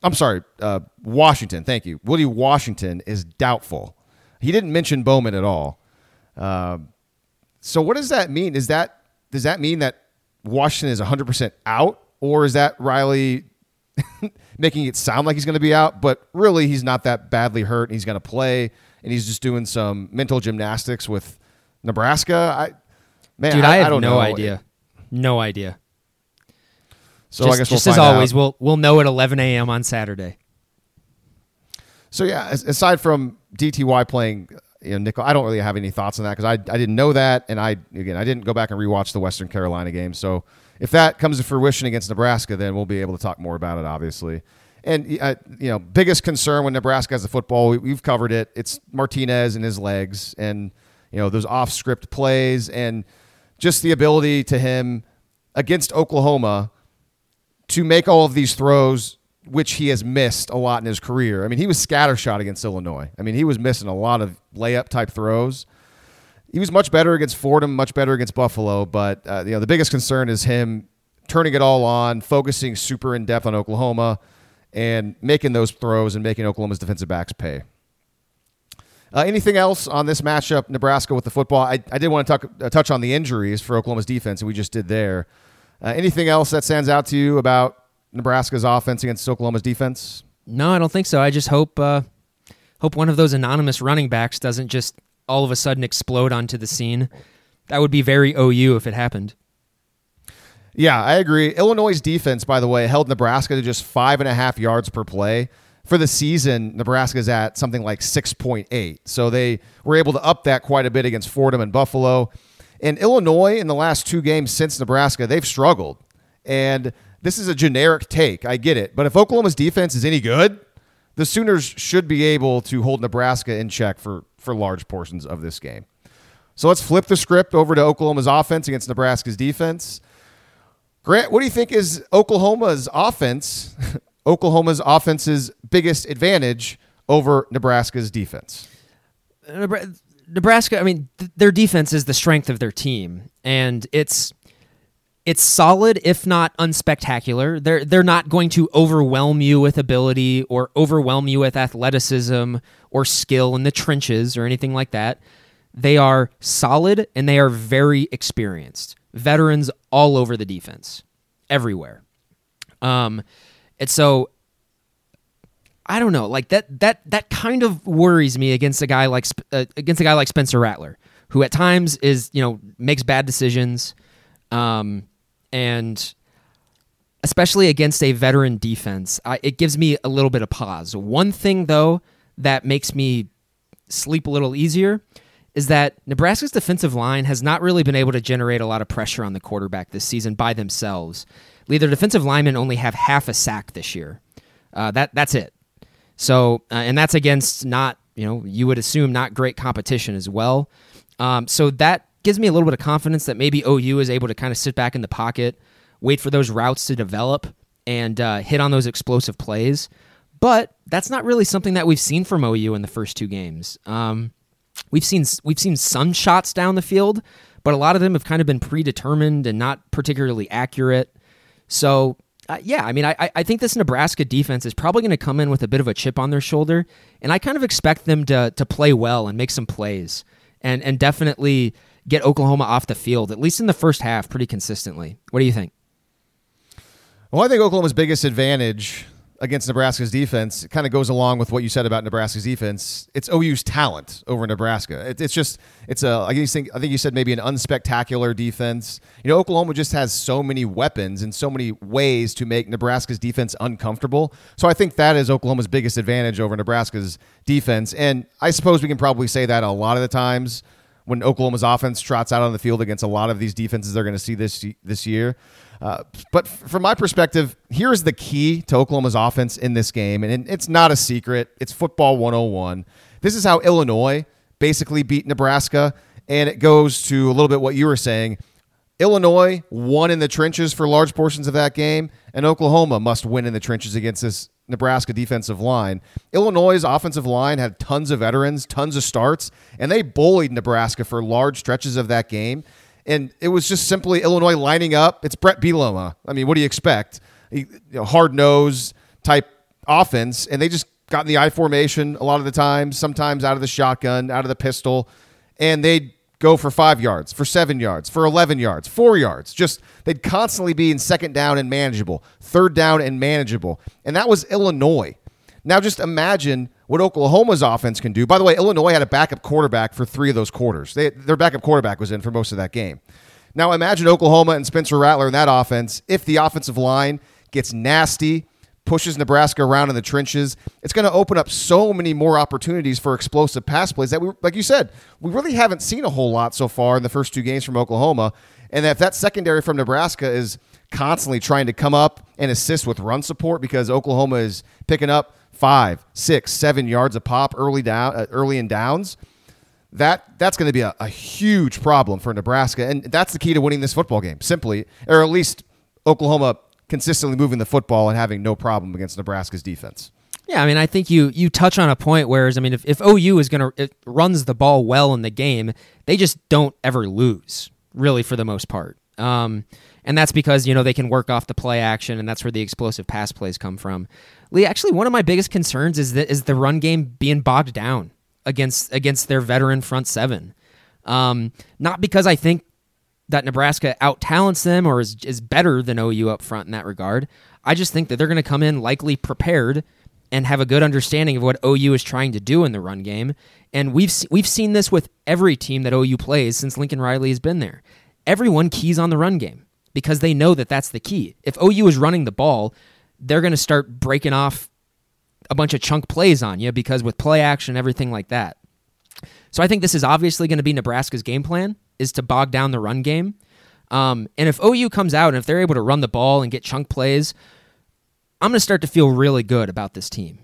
I'm sorry, uh, Washington. Thank you. Woody Washington is doubtful. He didn't mention Bowman at all. Um, so what does that mean? Is that does that mean that Washington is 100 percent out, or is that Riley [LAUGHS] making it sound like he's going to be out, but really he's not that badly hurt he's going to play and he's just doing some mental gymnastics with Nebraska? I man, Dude, I, I have don't no know. idea. No idea. So just I guess just we'll as find out. always, we'll we'll know at 11 a.m. on Saturday. So yeah, aside from DTY playing, you know, nickel, I don't really have any thoughts on that because I, I didn't know that, and I again I didn't go back and rewatch the Western Carolina game. So if that comes to fruition against Nebraska, then we'll be able to talk more about it, obviously. And uh, you know, biggest concern when Nebraska has the football, we, we've covered it. It's Martinez and his legs, and you know those off script plays, and just the ability to him against Oklahoma to make all of these throws, which he has missed a lot in his career. I mean, he was scattershot against Illinois. I mean, he was missing a lot of layup type throws. He was much better against Fordham, much better against Buffalo, but uh, you know the biggest concern is him turning it all on, focusing super in depth on Oklahoma, and making those throws and making Oklahoma's defensive backs pay. Uh, anything else on this matchup, Nebraska with the football? I, I did want to talk, uh, touch on the injuries for Oklahoma's defense, and we just did there. Uh, anything else that stands out to you about Nebraska's offense against Oklahoma's defense? No, I don't think so. I just hope uh, hope one of those anonymous running backs doesn't just all of a sudden explode onto the scene. That would be very OU if it happened. Yeah, I agree. Illinois' defense, by the way, held Nebraska to just five and a half yards per play. For the season, Nebraska's at something like 6.8. So they were able to up that quite a bit against Fordham and Buffalo. And Illinois, in the last two games since Nebraska, they've struggled. And this is a generic take. I get it. But if Oklahoma's defense is any good, the Sooners should be able to hold Nebraska in check for, for large portions of this game. So let's flip the script over to Oklahoma's offense against Nebraska's defense. Grant, what do you think is Oklahoma's offense, [LAUGHS] Oklahoma's offense's biggest advantage over Nebraska's defense? Nebraska, I mean, th- their defense is the strength of their team, and it's it's solid, if not unspectacular. They're they're not going to overwhelm you with ability or overwhelm you with athleticism or skill in the trenches or anything like that. They are solid and they are very experienced. Veterans all over the defense, everywhere. Um, and so I don't know, like that that that kind of worries me against a guy like uh, against a guy like Spencer Rattler, who at times is you know makes bad decisions, um, and especially against a veteran defense, I, it gives me a little bit of pause. One thing though that makes me sleep a little easier is that Nebraska's defensive line has not really been able to generate a lot of pressure on the quarterback this season by themselves. Their defensive linemen only have half a sack this year. Uh, that that's it. So, uh, and that's against not, you know, you would assume not great competition as well. Um, so that gives me a little bit of confidence that maybe OU is able to kind of sit back in the pocket, wait for those routes to develop, and uh, hit on those explosive plays. But that's not really something that we've seen from OU in the first two games. Um, we've seen we've seen some shots down the field, but a lot of them have kind of been predetermined and not particularly accurate. So uh, yeah, I mean, I, I think this Nebraska defense is probably going to come in with a bit of a chip on their shoulder, and I kind of expect them to to play well and make some plays, and and definitely get Oklahoma off the field at least in the first half pretty consistently. What do you think? Well, I think Oklahoma's biggest advantage against Nebraska's defense kind of goes along with what you said about Nebraska's defense. It's OU's talent over Nebraska. It, it's just it's a I think I think you said maybe an unspectacular defense. You know, Oklahoma just has so many weapons and so many ways to make Nebraska's defense uncomfortable. So I think that is Oklahoma's biggest advantage over Nebraska's defense. And I suppose we can probably say that a lot of the times when Oklahoma's offense trots out on the field against a lot of these defenses they're going to see this this year. Uh, but from my perspective, here's the key to Oklahoma's offense in this game, and it's not a secret. It's football 101. This is how Illinois basically beat Nebraska, and it goes to a little bit what you were saying. Illinois won in the trenches for large portions of that game, and Oklahoma must win in the trenches against this Nebraska defensive line. Illinois' offensive line had tons of veterans, tons of starts, and they bullied Nebraska for large stretches of that game. And it was just simply Illinois lining up. It's Bret Bielema. I mean, what do you expect? You know, hard nose type offense, and they just got in the I formation a lot of the time. Sometimes out of the shotgun, out of the pistol, and they'd go for five yards, for seven yards, for eleven yards, four yards. Just they'd constantly be in second down and manageable, third down and manageable, and that was Illinois. Now just imagine what Oklahoma's offense can do. By the way, Illinois had a backup quarterback for three of those quarters. They, their backup quarterback was in for most of that game. Now imagine Oklahoma and Spencer Rattler in that offense. If the offensive line gets nasty, pushes Nebraska around in the trenches, it's going to open up so many more opportunities for explosive pass plays that we, like you said, we really haven't seen a whole lot so far in the first two games from Oklahoma. And if that secondary from Nebraska is constantly trying to come up and assist with run support because Oklahoma is picking up five, six, seven yards a pop early down, uh, early in downs, that that's going to be a, a, huge problem for Nebraska, and that's the key to winning this football game. Simply, or at least Oklahoma consistently moving the football and having no problem against Nebraska's defense. Yeah, I mean, I think you you touch on a point. Whereas, I mean, if, if OU is going to runs the ball well in the game, they just don't ever lose, really, for the most part. Um, and that's because you know they can work off the play action, and that's where the explosive pass plays come from. Lee, actually, one of my biggest concerns is that is the run game being bogged down against against their veteran front seven. Um, not because I think that Nebraska out talents them or is is better than OU up front in that regard. I just think that they're going to come in likely prepared and have a good understanding of what OU is trying to do in the run game. And we've we've seen this with every team that OU plays since Lincoln Riley has been there. Everyone keys on the run game because they know that that's the key. If OU is running the ball, they're going to start breaking off a bunch of chunk plays on you because with play action everything like that. So I think this is obviously going to be Nebraska's game plan is to bog down the run game. Um, and if OU comes out and if they're able to run the ball and get chunk plays, I'm going to start to feel really good about this team.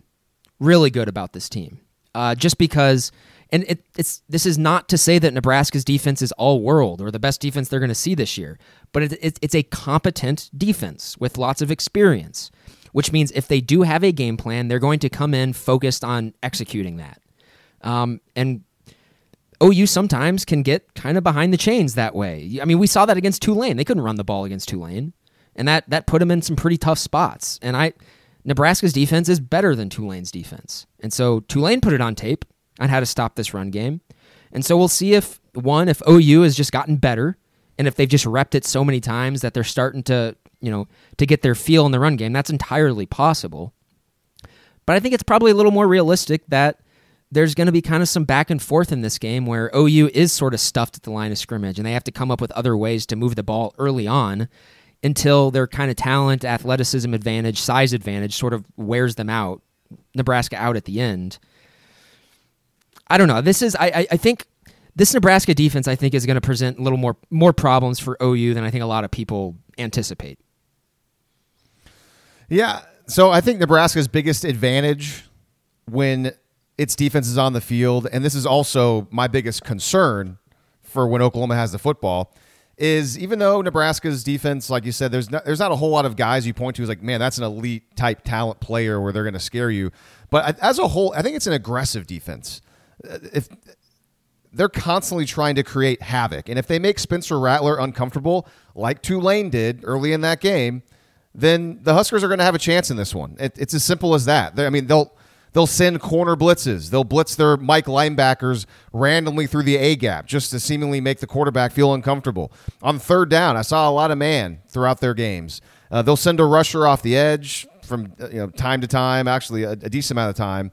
Really good about this team. Uh, just because, and it, it's this is not to say that Nebraska's defense is all world or the best defense they're going to see this year, but it, it, it's a competent defense with lots of experience, which means if they do have a game plan, they're going to come in focused on executing that. Um, and OU sometimes can get kind of behind the chains that way. I mean, we saw that against Tulane. They couldn't run the ball against Tulane, and that that put them in some pretty tough spots. And I, Nebraska's defense is better than Tulane's defense, and so Tulane put it on tape on how to stop this run game. And so we'll see if one, if OU has just gotten better, and if they've just repped it so many times that they're starting to, you know, to get their feel in the run game. That's entirely possible. But I think it's probably a little more realistic that there's going to be kind of some back and forth in this game where OU is sort of stuffed at the line of scrimmage and they have to come up with other ways to move the ball early on until their kind of talent, athleticism advantage, size advantage sort of wears them out, Nebraska out at the end. I don't know. This is I I, think this Nebraska defense I think is going to present a little more more problems for OU than I think a lot of people anticipate. Yeah, so I think Nebraska's biggest advantage when its defense is on the field, and this is also my biggest concern for when Oklahoma has the football, is even though Nebraska's defense, like you said, there's not, there's not a whole lot of guys you point to as like, man, that's an elite type talent player where they're going to scare you. But as a whole, I think it's an aggressive defense. Uh, if they're constantly trying to create havoc, and if they make Spencer Rattler uncomfortable, like Tulane did early in that game, then the Huskers are going to have a chance in this one. It, it's as simple as that. They're, I mean, they'll They'll send corner blitzes. They'll blitz their Mike linebackers randomly through the A gap just to seemingly make the quarterback feel uncomfortable. On third down, I saw a lot of man throughout their games. Uh, they'll send a rusher off the edge from uh, you know time to time, actually a, a decent amount of time.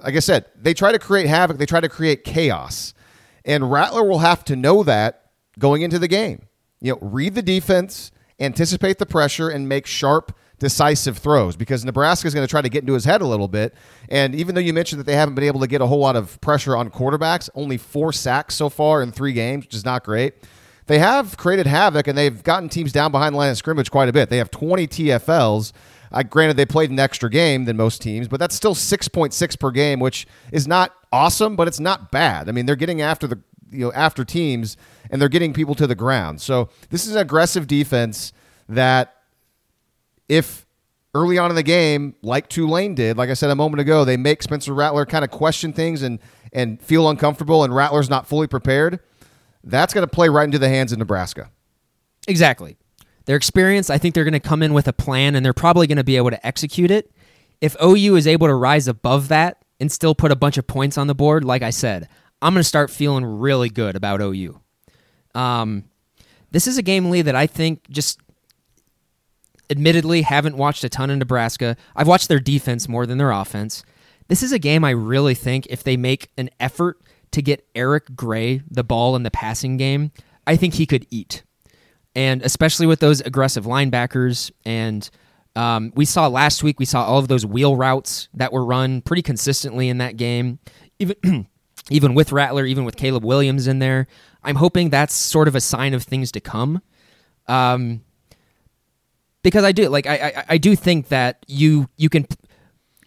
Like I said, they try to create havoc. They try to create chaos, and Rattler will have to know that going into the game. You know, read the defense, anticipate the pressure, and make sharp decisive throws because Nebraska is going to try to get into his head a little bit. And even though you mentioned that they haven't been able to get a whole lot of pressure on quarterbacks, only four sacks so far in three games, which is not great. They have created havoc and they've gotten teams down behind the line of scrimmage quite a bit. They have 20 TFLs. Uh, granted, they played an extra game than most teams, but that's still 6.6 per game, which is not awesome, but it's not bad. I mean, they're getting after the you know after teams and they're getting people to the ground. So this is an aggressive defense that if early on in the game, like Tulane did, like I said a moment ago, they make Spencer Rattler kind of question things and and feel uncomfortable, and Rattler's not fully prepared. That's going to play right into the hands of Nebraska. Exactly. Their experience, I think they're going to come in with a plan, and they're probably going to be able to execute it. If OU is able to rise above that and still put a bunch of points on the board, like I said, I'm going to start feeling really good about OU. Um, this is a game, Lee, that I think just admittedly haven't watched a ton of Nebraska. I've watched their defense more than their offense. This is a game I really think if they make an effort to get Eric Gray the ball in the passing game, I think he could eat. And especially with those aggressive linebackers. And um, we saw last week, we saw all of those wheel routes that were run pretty consistently in that game. Even. [CLEARS THROAT] even with Rattler, even with Caleb Williams in there, I'm hoping that's sort of a sign of things to come. Um, because I do like I, I I do think that you you can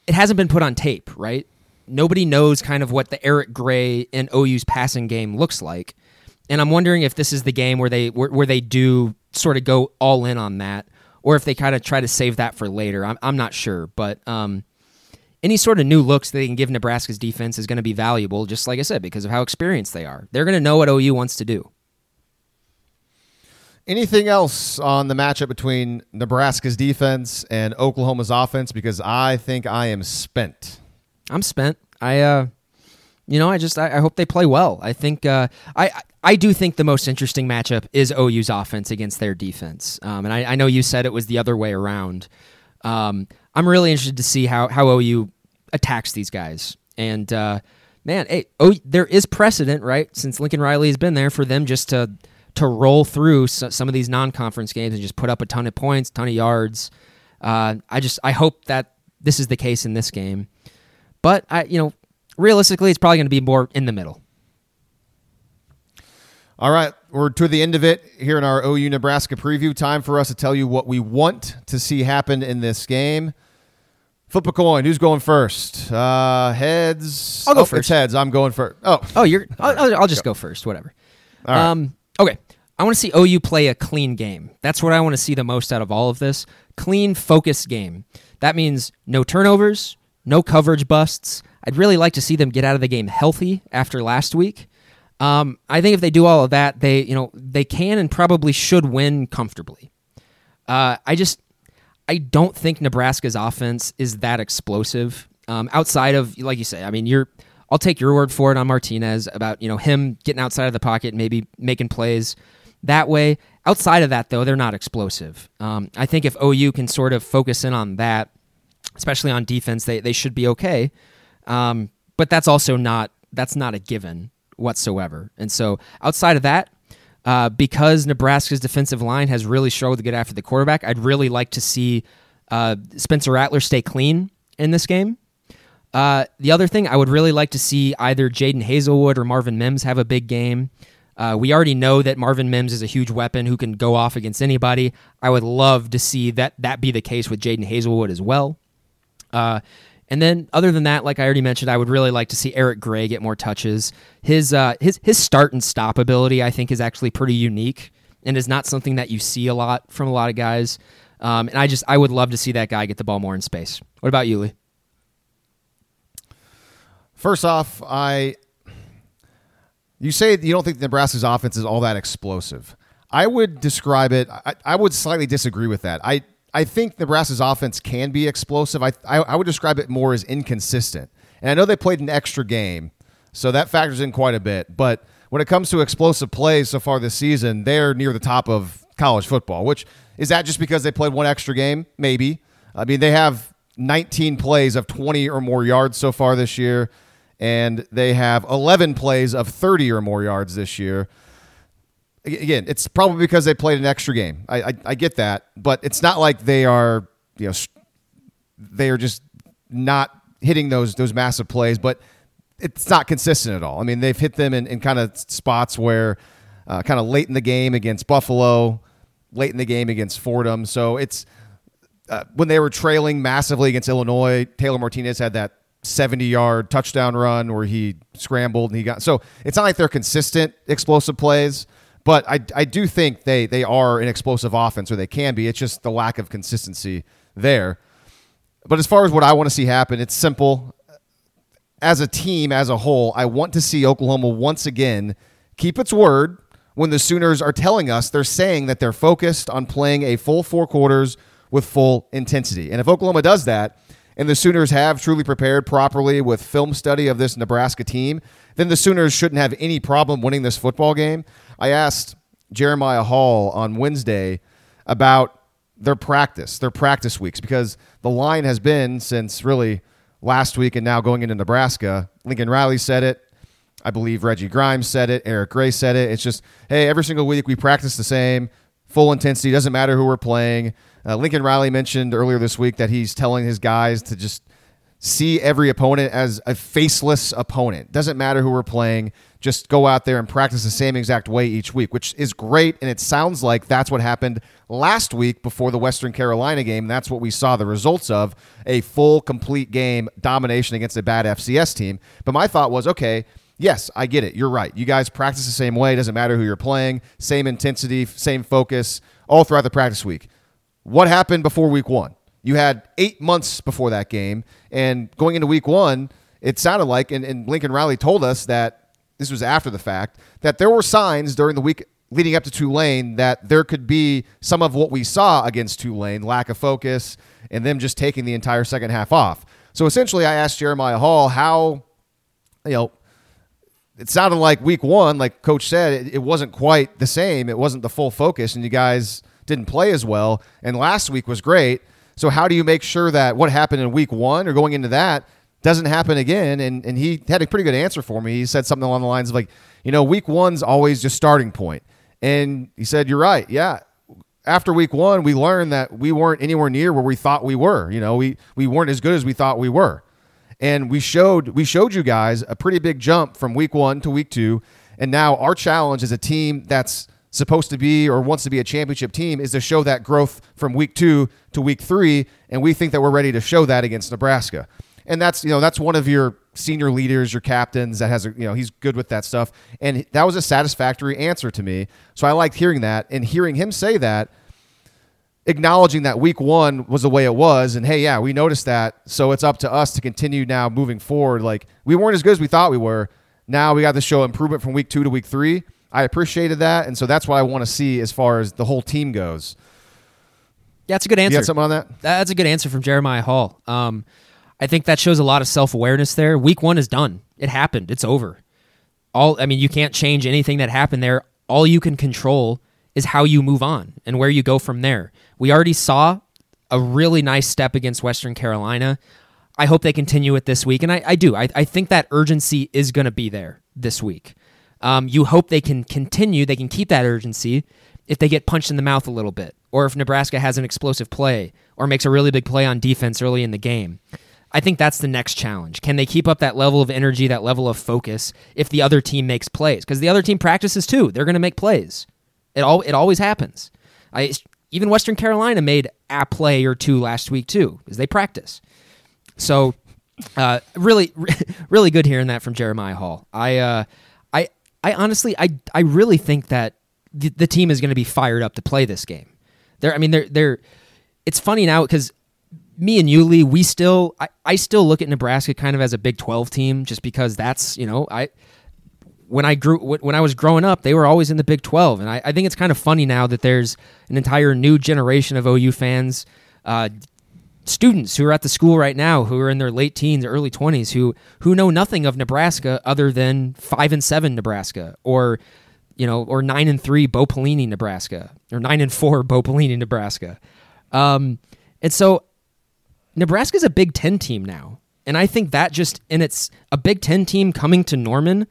it hasn't been put on tape, right? Nobody knows kind of what the Eric Gray and OU's passing game looks like. And I'm wondering if this is the game where they where, where they do sort of go all in on that or if they kind of try to save that for later. I'm I'm not sure, but um any sort of new looks they can give Nebraska's defense is going to be valuable, just like I said, because of how experienced they are. They're going to know what OU wants to do. Anything else on the matchup between Nebraska's defense and Oklahoma's offense? Because I think I am spent. I'm spent. I, uh, you know, I just I, I hope they play well. I think uh, I I do think the most interesting matchup is OU's offense against their defense. Um, and I, I know you said it was the other way around. Um, I'm really interested to see how how OU attacks these guys. And uh, man, hey, oh, there is precedent, right? Since Lincoln Riley has been there for them just to to roll through some of these non-conference games and just put up a ton of points, ton of yards. Uh, I just I hope that this is the case in this game, but I you know realistically it's probably going to be more in the middle. All right, we're to the end of it here in our OU Nebraska preview. Time for us to tell you what we want to see happen in this game. Flip a coin. Who's going first? Uh, heads. I'll go oh, first. It's heads. I'm going first. Oh, Oh, you're. I'll, I'll- just go first. Whatever. All right. Um. Okay. I want to see OU play a clean game. That's what I want to see the most out of all of this. Clean, focused game. That means no turnovers, no coverage busts. I'd really like to see them get out of the game healthy after last week. Um, I think if they do all of that, they you know they can and probably should win comfortably. Uh, I just I don't think Nebraska's offense is that explosive. Um, outside of like you say, I mean, you're I'll take your word for it on Martinez about you know him getting outside of the pocket, maybe making plays that way. Outside of that, though, they're not explosive. Um, I think if OU can sort of focus in on that, especially on defense, they they should be okay. Um, but that's also not that's not a given whatsoever. And so outside of that, uh, because Nebraska's defensive line has really struggled to get after the quarterback, I'd really like to see uh, Spencer Rattler stay clean in this game. Uh, the other thing, I would really like to see either Jadon Haselwood or Marvin Mims have a big game. Uh, we already know that Marvin Mims is a huge weapon who can go off against anybody. I would love to see that that be the case with Jadon Haselwood as well. Uh, and then, other than that, like I already mentioned, I would really like to see Eric Gray get more touches. His uh, his his start and stop ability, I think, is actually pretty unique and is not something that you see a lot from a lot of guys. Um, and I just I would love to see that guy get the ball more in space. What about you, Lee? First off, I you say you don't think Nebraska's offense is all that explosive. I would describe it. I, I would slightly disagree with that. I I think Nebraska's offense can be explosive. I, I I would describe it more as inconsistent. And I know they played an extra game, so that factors in quite a bit. But when it comes to explosive plays so far this season, they're near the top of college football. Which is that just because they played one extra game? Maybe. I mean, they have 19 plays of 20 or more yards so far this year and they have 11 plays of 30 or more yards this year. Again, it's probably because they played an extra game. I, I, I get that, but it's not like they are, you know, they are just not hitting those those massive plays. But it's not consistent at all. I mean, they've hit them in, in kind of spots where, uh, kind of late in the game against Buffalo, late in the game against Fordham. So it's uh, when they were trailing massively against Illinois. Taylor Martinez had that 70 yard touchdown run where he scrambled and he got so it's not like they're consistent explosive plays but I, I do think they they are an explosive offense or they can be. It's just the lack of consistency there. But as far as what I want to see happen it's simple. As a team as a whole I want to see Oklahoma once again keep its word when the Sooners are telling us they're saying that they're focused on playing a full four quarters with full intensity. And if Oklahoma does that and the Sooners have truly prepared properly with film study of this Nebraska team, then the Sooners shouldn't have any problem winning this football game. I asked Jeremiah Hall on Wednesday about their practice, their practice weeks, because the line has been since really last week and now going into Nebraska. Lincoln Riley said it. I believe Reggie Grimes said it. Eric Gray said it. It's just, hey, every single week we practice the same, full intensity. Doesn't matter who we're playing. Uh, Lincoln Riley mentioned earlier this week that he's telling his guys to just see every opponent as a faceless opponent. Doesn't matter who we're playing. Just go out there and practice the same exact way each week, which is great. And it sounds like that's what happened last week before the Western Carolina game. That's what we saw the results of a full, complete game domination against a bad FCS team. But my thought was, okay, yes, I get it. You're right. You guys practice the same way. It doesn't matter who you're playing. Same intensity, same focus all throughout the practice week. What happened before week one? You had eight months before that game, and going into week one, it sounded like, and, and Lincoln Riley told us that this was after the fact, that there were signs during the week leading up to Tulane that there could be some of what we saw against Tulane lack of focus and them just taking the entire second half off. So essentially, I asked Jeremiah Hall how, you know, it sounded like week one, like Coach said, it, it wasn't quite the same. It wasn't the full focus, and you guys didn't play as well. And last week was great. So how do you make sure that what happened in week one or going into that doesn't happen again? And and he had a pretty good answer for me. He said something along the lines of like, you know, week one's always just starting point. And he said, You're right. Yeah. After week one, we learned that we weren't anywhere near where we thought we were. You know, we we weren't as good as we thought we were. And we showed we showed you guys a pretty big jump from week one to week two. And now our challenge as a team that's supposed to be or wants to be a championship team is to show that growth from week two to week three. And we think that we're ready to show that against Nebraska. And that's, you know, that's one of your senior leaders, your captains that has a, you know, he's good with that stuff. And that was a satisfactory answer to me. So I liked hearing that and hearing him say that acknowledging that week one was the way it was. And hey yeah we noticed that. So it's up to us to continue now moving forward. Like we weren't as good as we thought we were. Now we got to show improvement from week two to week three. I appreciated that. And so that's what i want to see as far as the whole team goes. Yeah that's a good answer you got something on that? That's a good answer from jeremiah hall. Um, i think that shows a lot of self-awareness there. Week one is done. It happened. It's over. All i mean you can't change anything that happened there. All you can control is how you move on and where you go from there. We already saw a really nice step against Western Carolina. I hope they continue it this week. And I, I do. I, I think that urgency is going to be there this week. Um, you hope they can continue, they can keep that urgency if they get punched in the mouth a little bit, or if Nebraska has an explosive play or makes a really big play on defense early in the game. I think that's the next challenge. Can they keep up that level of energy, that level of focus if the other team makes plays? Because the other team practices too. They're going to make plays. It all it always happens. I even Western Carolina made a play or two last week too, because they practice. So, uh, really, [LAUGHS] really good hearing that from Jeremiah Hall. I, uh, I, I honestly, I, I really think that the, the team is going to be fired up to play this game. They're, I mean, they're, they're. It's funny now because me and Yulee, we still, I, I still look at Nebraska kind of as a Big Twelve team, just because that's, you know, I when I grew when I was growing up, they were always in the Big 12, and I, I think it's kind of funny now that there's an entire new generation of OU fans, uh, students who are at the school right now who are in their late teens, early 20s, who who know nothing of Nebraska other than five and seven Nebraska, or you know, or nine and three Bo Pelini, Nebraska, or nine and four Bo Pelini, Nebraska, um, and so Nebraska's a Big Ten team now, and I think that just in its a Big Ten team coming to Norman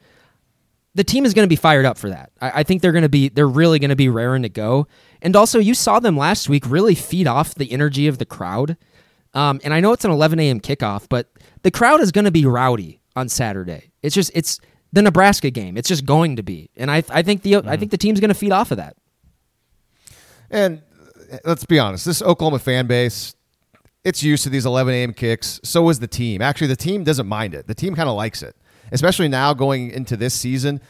the team is going to be fired up for that. I, I think they're going to be they're really going to be raring to go. And also, you saw them last week really feed off the energy of the crowd. Um, and I know it's an 11 a.m. kickoff, but the crowd is going to be rowdy on Saturday. It's just it's the Nebraska game. It's just going to be, and I I think the mm. I think the team's going to feed off of that. And uh, let's be honest, this Oklahoma fan base, it's used to these 11 a.m. kicks. So is the team. Actually, the team doesn't mind it. The team kind of likes it especially now going into this season,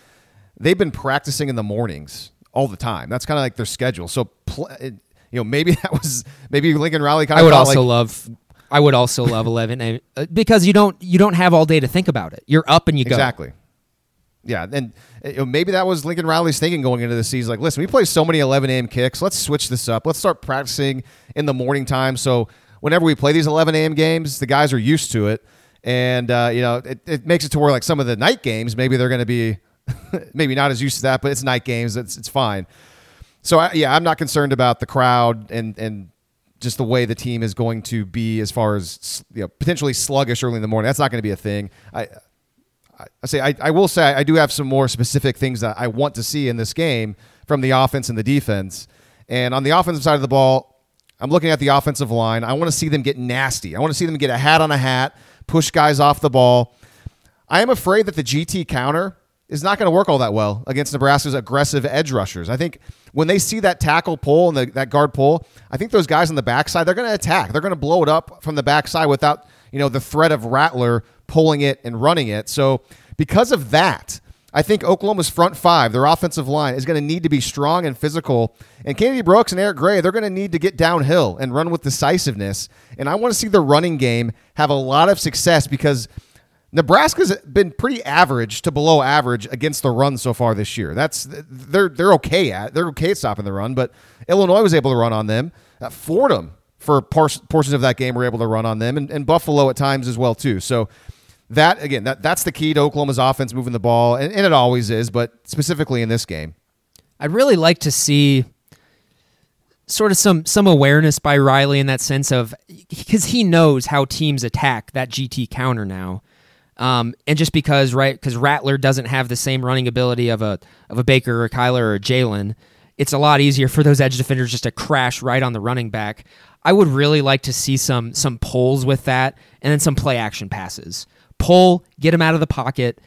they've been practicing in the mornings all the time. That's kind of like their schedule. So, pl- you know, maybe [LAUGHS] that was maybe Lincoln Riley kind of. I would also like, love. I would also love eleven uh, because you don't you don't have all day to think about it. You're up and you go exactly. Yeah, and you know, maybe that was Lincoln Riley's thinking going into the season. Like, listen, we play so many 11 a.m. kicks. Let's switch this up. Let's start practicing in the morning time. So whenever we play these 11 a.m. games, the guys are used to it and uh, you know it, it makes it to where like some of the night games maybe they're going to be [LAUGHS] maybe not as used to that, but it's night games. It's it's fine. So I, yeah, I'm not concerned about the crowd and and just the way the team is going to be as far as you know potentially sluggish early in the morning. That's not going to be a thing. I. I say I, I will say I do have some more specific things that I want to see in this game from the offense and the defense. And on the offensive side of the ball, I'm looking at the offensive line. I want to see them get nasty. I want to see them get a hat on a hat push guys off the ball. I am afraid that the GT counter is not going to work all that well against Nebraska's aggressive edge rushers. I think when they see that tackle pull and the, that guard pull, I think those guys on the backside they're going to attack. They're going to blow it up from the backside without you know the threat of Rattler pulling it and running it. So because of that, I think Oklahoma's front five, their offensive line, is going to need to be strong and physical. And Kennedy Brooks and Eric Gray, they're going to need to get downhill and run with decisiveness. And I want to see the running game have a lot of success because Nebraska's been pretty average to below average against the run so far this year. That's they're they're okay at they're okay at stopping the run, but Illinois was able to run on them. Uh, Fordham for portions of that game were able to run on them, and, and Buffalo at times as well too. So that again, that that's the key to Oklahoma's offense moving the ball, and, and it always is, but specifically in this game. I'd really like to see sort of some some awareness by Riley in that sense of because he knows how teams attack that GT counter now. Um, and just because right because Rattler doesn't have the same running ability of a of a Baker or Kyler or Jalen, it's a lot easier for those edge defenders just to crash right on the running back. I would really like to see some some pulls with that and then some play action passes pull, get him out of the pocket,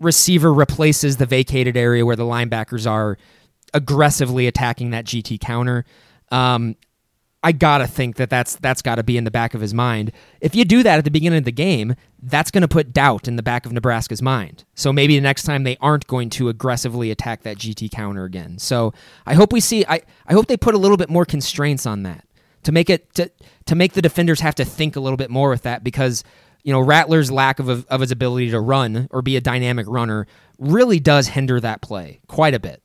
receiver replaces the vacated area where the linebackers are aggressively attacking that GT counter. Um, I gotta think that that's that's got to be in the back of his mind. If you do that at the beginning of the game, that's to put doubt in the back of Nebraska's mind. So maybe the next time they aren't going to aggressively attack that GT counter again. So I hope we see. I I hope they put a little bit more constraints on that to make it to to make the defenders have to think a little bit more with that because you know Rattler's lack of of his ability to run or be a dynamic runner really does hinder that play quite a bit.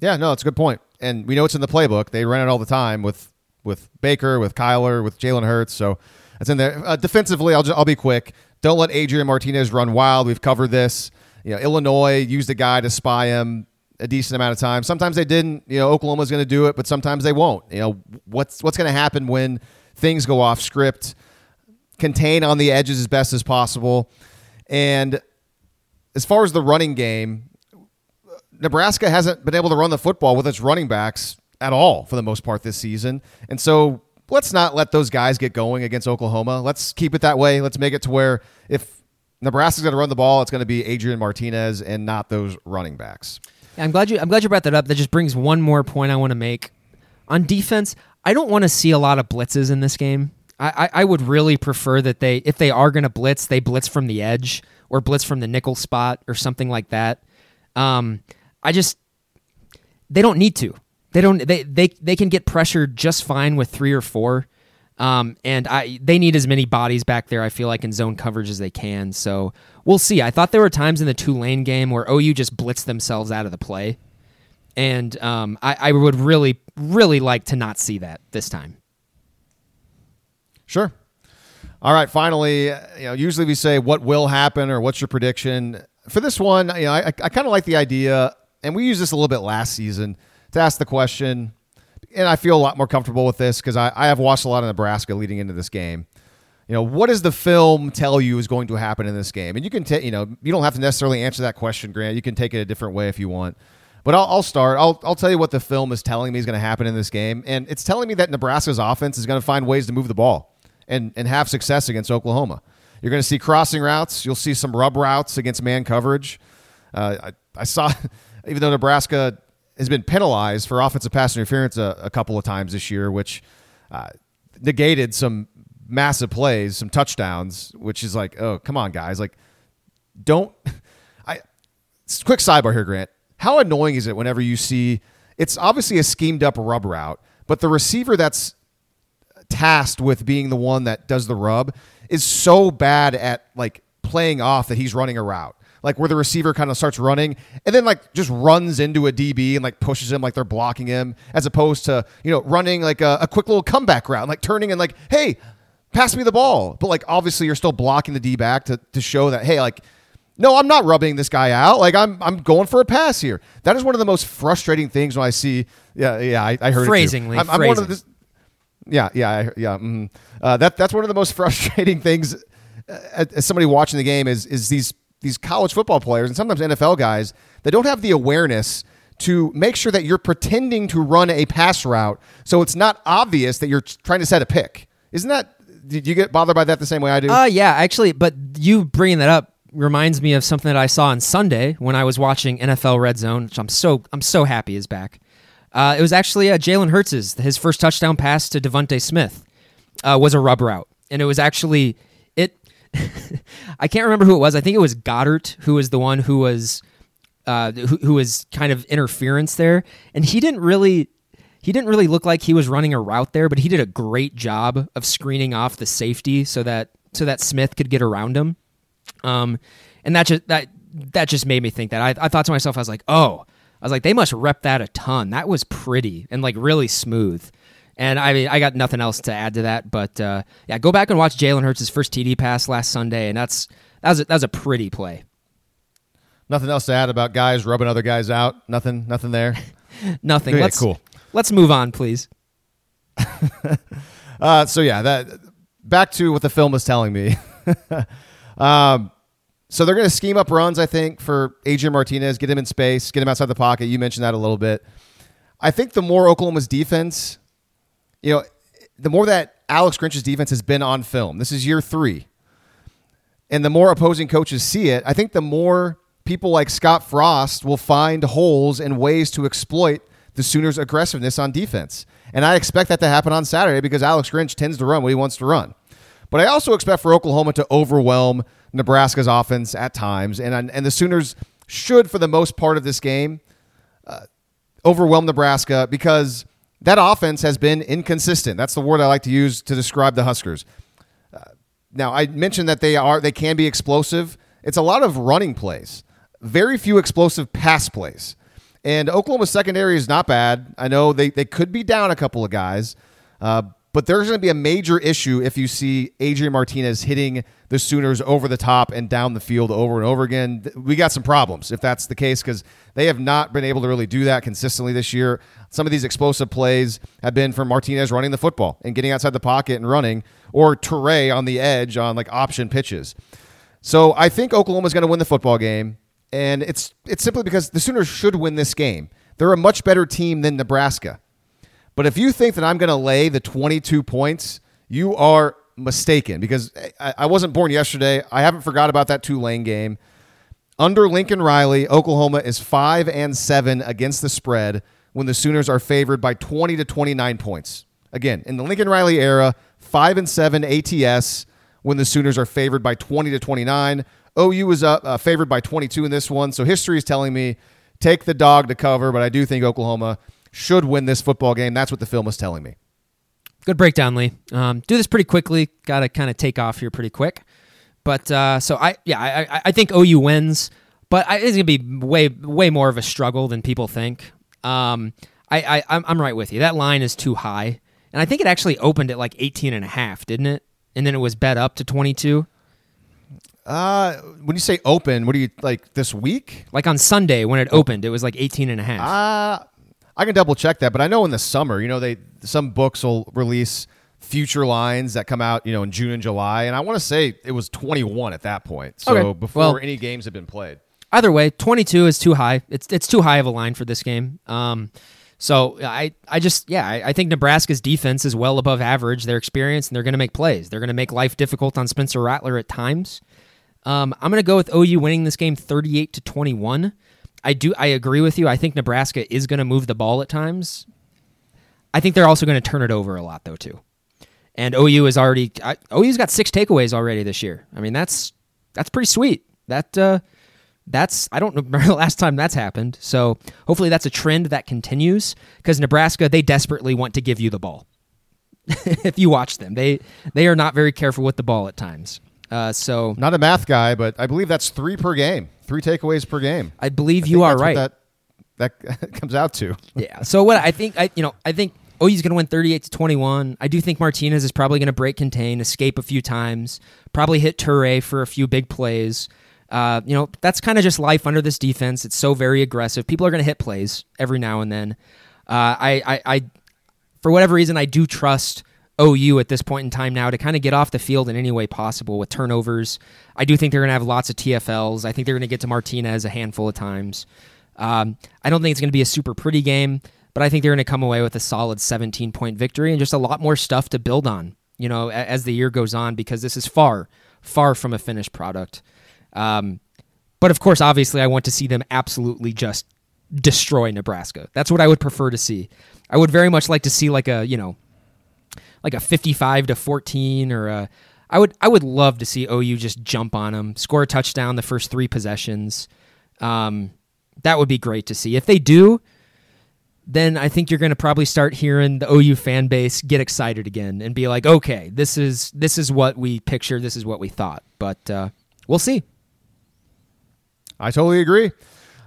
Yeah, no, it's a good point, and we know it's in the playbook. They run it all the time with with Baker, with Kyler, with Jalen Hurts. So it's in there. Uh, defensively, I'll just, I'll be quick. Don't let Adrian Martinez run wild. We've covered this. You know, Illinois used a guy to spy him a decent amount of time. Sometimes they didn't. You know, Oklahoma's going to do it, but sometimes they won't. You know, what's what's going to happen when things go off script? Contain on the edges as best as possible, and as far as the running game, Nebraska hasn't been able to run the football with its running backs at all for the most part this season. And so let's not let those guys get going against Oklahoma. Let's keep it that way. Let's make it to where if Nebraska's going to run the ball, it's going to be Adrian Martinez and not those running backs. I'm glad you I'm glad you brought that up. That just brings one more point I want to make. On defense, I don't want to see a lot of blitzes in this game. I, I, would really prefer that they if they are going to blitz, they blitz from the edge or blitz from the nickel spot or something like that. Um, I just they don't need to. They don't. They they they can get pressured just fine with three or four. Um, and I they need as many bodies back there. I feel like in zone coverage as they can. So we'll see. I thought there were times in the Tulane game where OU just blitzed themselves out of the play, and um, I, I would really really like to not see that this time. Sure. All right. Finally, uh, you know, usually we say what will happen or what's your prediction for this one. You know, I, I kind of like the idea and we used this a little bit last season to ask the question, and I feel a lot more comfortable with this because I, I have watched a lot of Nebraska leading into this game. You know, what does the film tell you is going to happen in this game? And you can take, you know, you don't have to necessarily answer that question, Grant. You can take it a different way if you want. But I'll, I'll start. I'll, I'll tell you what the film is telling me is going to happen in this game. And it's telling me that Nebraska's offense is going to find ways to move the ball and, and have success against Oklahoma. You're going to see crossing routes. You'll see some rub routes against man coverage. Uh, I, I saw [LAUGHS] even though Nebraska has been penalized for offensive pass interference a, a couple of times this year, which uh, negated some massive plays, some touchdowns, which is like, oh, come on, guys. Like, don't. [LAUGHS] I Quick sidebar here, Grant. How annoying is it whenever you see it's obviously a schemed up rub route, but the receiver that's tasked with being the one that does the rub is so bad at like playing off that he's running a route like where the receiver kind of starts running and then like just runs into a DB and like pushes him like they're blocking him, as opposed to you know running like a, a quick little comeback route, like turning and like hey, pass me the ball. But like obviously you're still blocking the D back to to show that hey like. No, I'm not rubbing this guy out. Like I'm, I'm going for a pass here. That is one of the most frustrating things when I see. Yeah, yeah, I, I heard phrasingly. It I'm, I'm one of the, yeah, yeah, yeah. Mm, uh, that that's one of the most [LAUGHS] frustrating things. Uh, as somebody watching the game is is these these college football players and sometimes NFL guys that don't have the awareness to make sure that you're pretending to run a pass route so it's not obvious that you're trying to set a pick. Isn't that did you get bothered by that the same way I do? Uh yeah, actually, but you bringing that up reminds me of something that I saw on Sunday when I was watching NFL Red Zone, which I'm so I'm so happy is back. Uh, it was actually uh, Jalen Hurts's his first touchdown pass to DeVonta Smith uh, was a rub route, and it was actually it. [LAUGHS] I can't remember who it was. I think it was Goedert who was the one who was uh, who, who was kind of interference there, and he didn't really he didn't really look like he was running a route there, but he did a great job of screening off the safety so that so that Smith could get around him. Um, and that just that that just made me think that I, I thought to myself, I was like, oh, I was like, they must rep that a ton. That was pretty and like really smooth. And I mean, I got nothing else to add to that, but uh, yeah, go back and watch Jalen Hurts' first TD pass last Sunday, and that's that was a, that was a pretty play. Nothing else to add about guys rubbing other guys out. Nothing. Nothing there. [LAUGHS] nothing. Yeah, let's, cool. Let's move on, please. [LAUGHS] uh, so yeah, that back to what the film is telling me. [LAUGHS] um, so they're going to scheme up runs, I think, for Adrian Martinez, get him in space, get him outside the pocket. You mentioned that a little bit. I think the more Oklahoma's defense you know, the more that Alex Grinch's defense has been on film, this is year three. and the more opposing coaches see it, I think the more people like Scott Frost will find holes and ways to exploit the Sooners' aggressiveness on defense. And I expect that to happen on Saturday because Alex Grinch tends to run what he wants to run. But I also expect for Oklahoma to overwhelm Nebraska's offense at times, and and the Sooners should, for the most part of this game, uh, overwhelm Nebraska because that offense has been inconsistent. That's the word I like to use to describe the Huskers. Uh, now, I mentioned that they are they can be explosive. It's a lot of running plays, very few explosive pass plays. And Oklahoma's secondary is not bad. I know they, they could be down a couple of guys, uh, but there's going to be a major issue if you see Adrian Martinez hitting the Sooners over the top and down the field over and over again. We got some problems if that's the case because they have not been able to really do that consistently this year. Some of these explosive plays have been from Martinez running the football and getting outside the pocket and running, or Toure on the edge on like option pitches. So I think Oklahoma's going to win the football game, and it's it's simply because the Sooners should win this game. They're a much better team than Nebraska. But if you think that I'm going to lay the 22 points, you are mistaken because I, wasn't born yesterday. I haven't forgot about that Tulane game. Under Lincoln Riley, Oklahoma is 5 and 7 against the spread when the Sooners are favored by 20 to 29 points. Again, in the Lincoln Riley era, 5 and 7 ATS when the Sooners are favored by 20 to 29. OU is up, uh, favored by 22 in this one. So history is telling me take the dog to cover, but I do think Oklahoma should win this football game. That's what the film is telling me. Good breakdown, Lee. Um, do this pretty quickly. Got to kind of take off here pretty quick. But uh, so I, yeah, I, I think OU wins, but I, it's gonna be way, way more of a struggle than people think. Um, I, I, I'm right with you. That line is too high, and I think it actually opened at like 18 and a half, didn't it? And then it was bet up to 22. Uh, when you say open, what do you like this week? Like on Sunday when it opened, it was like 18 and a half. Uh, I can double check that, but I know in the summer, you know, they some books will release future lines that come out, you know, in June and July, and I want to say it was 21 at that point. So okay. before well, any games had been played. Either way, 22 is too high. It's it's too high of a line for this game. Um, so I, I just yeah I, I, think Nebraska's defense is well above average. They're experienced and they're going to make plays. They're going to make life difficult on Spencer Rattler at times. Um, I'm going to go with OU winning this game 38 to 21. I do. I agree with you. I think Nebraska is going to move the ball at times. I think they're also going to turn it over a lot, though, too. And OU is already OU's got six takeaways already this year. I mean, that's that's pretty sweet. That uh, that's I don't [LAUGHS] remember the last time that's happened. So hopefully that's a trend that continues because Nebraska they desperately want to give you the ball. [LAUGHS] if you watch them, they they are not very careful with the ball at times. Uh, so not a math guy, but I believe that's three per game, three takeaways per game. I believe I you are right. that that [LAUGHS] comes out to. yeah. So what I think I you know I think OU's going to win 38 to 21. I do think Martinez is probably going to break contain, escape a few times, probably hit Toure for a few big plays. Uh, you know, that's kind of just life under this defense. It's so very aggressive. People are going to hit plays every now and then. Uh, I, I, I, for whatever reason, I do trust OU at this point in time now to kind of get off the field in any way possible with turnovers. I do think they're going to have lots of TFLs. I think they're going to get to Martinez a handful of times. Um, I don't think it's going to be a super pretty game, but I think they're going to come away with a solid 17 point victory and just a lot more stuff to build on, you know, as the year goes on because this is far, far from a finished product. Um, but of course, obviously, I want to see them absolutely just destroy Nebraska. That's what I would prefer to see. I would very much like to see like a, you know, like a 55 to 14 or a I would I would love to see OU just jump on them, score a touchdown the first three possessions. Um, that would be great to see. If they do, then I think you're going to probably start hearing the OU fan base get excited again and be like, "Okay, this is this is what we pictured. This is what we thought." But uh, we'll see. I totally agree.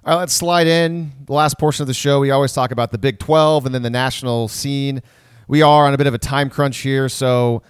All right, let's slide in the last portion of the show. We always talk about the Big 12 and then the national scene. We are on a bit of a time crunch here, so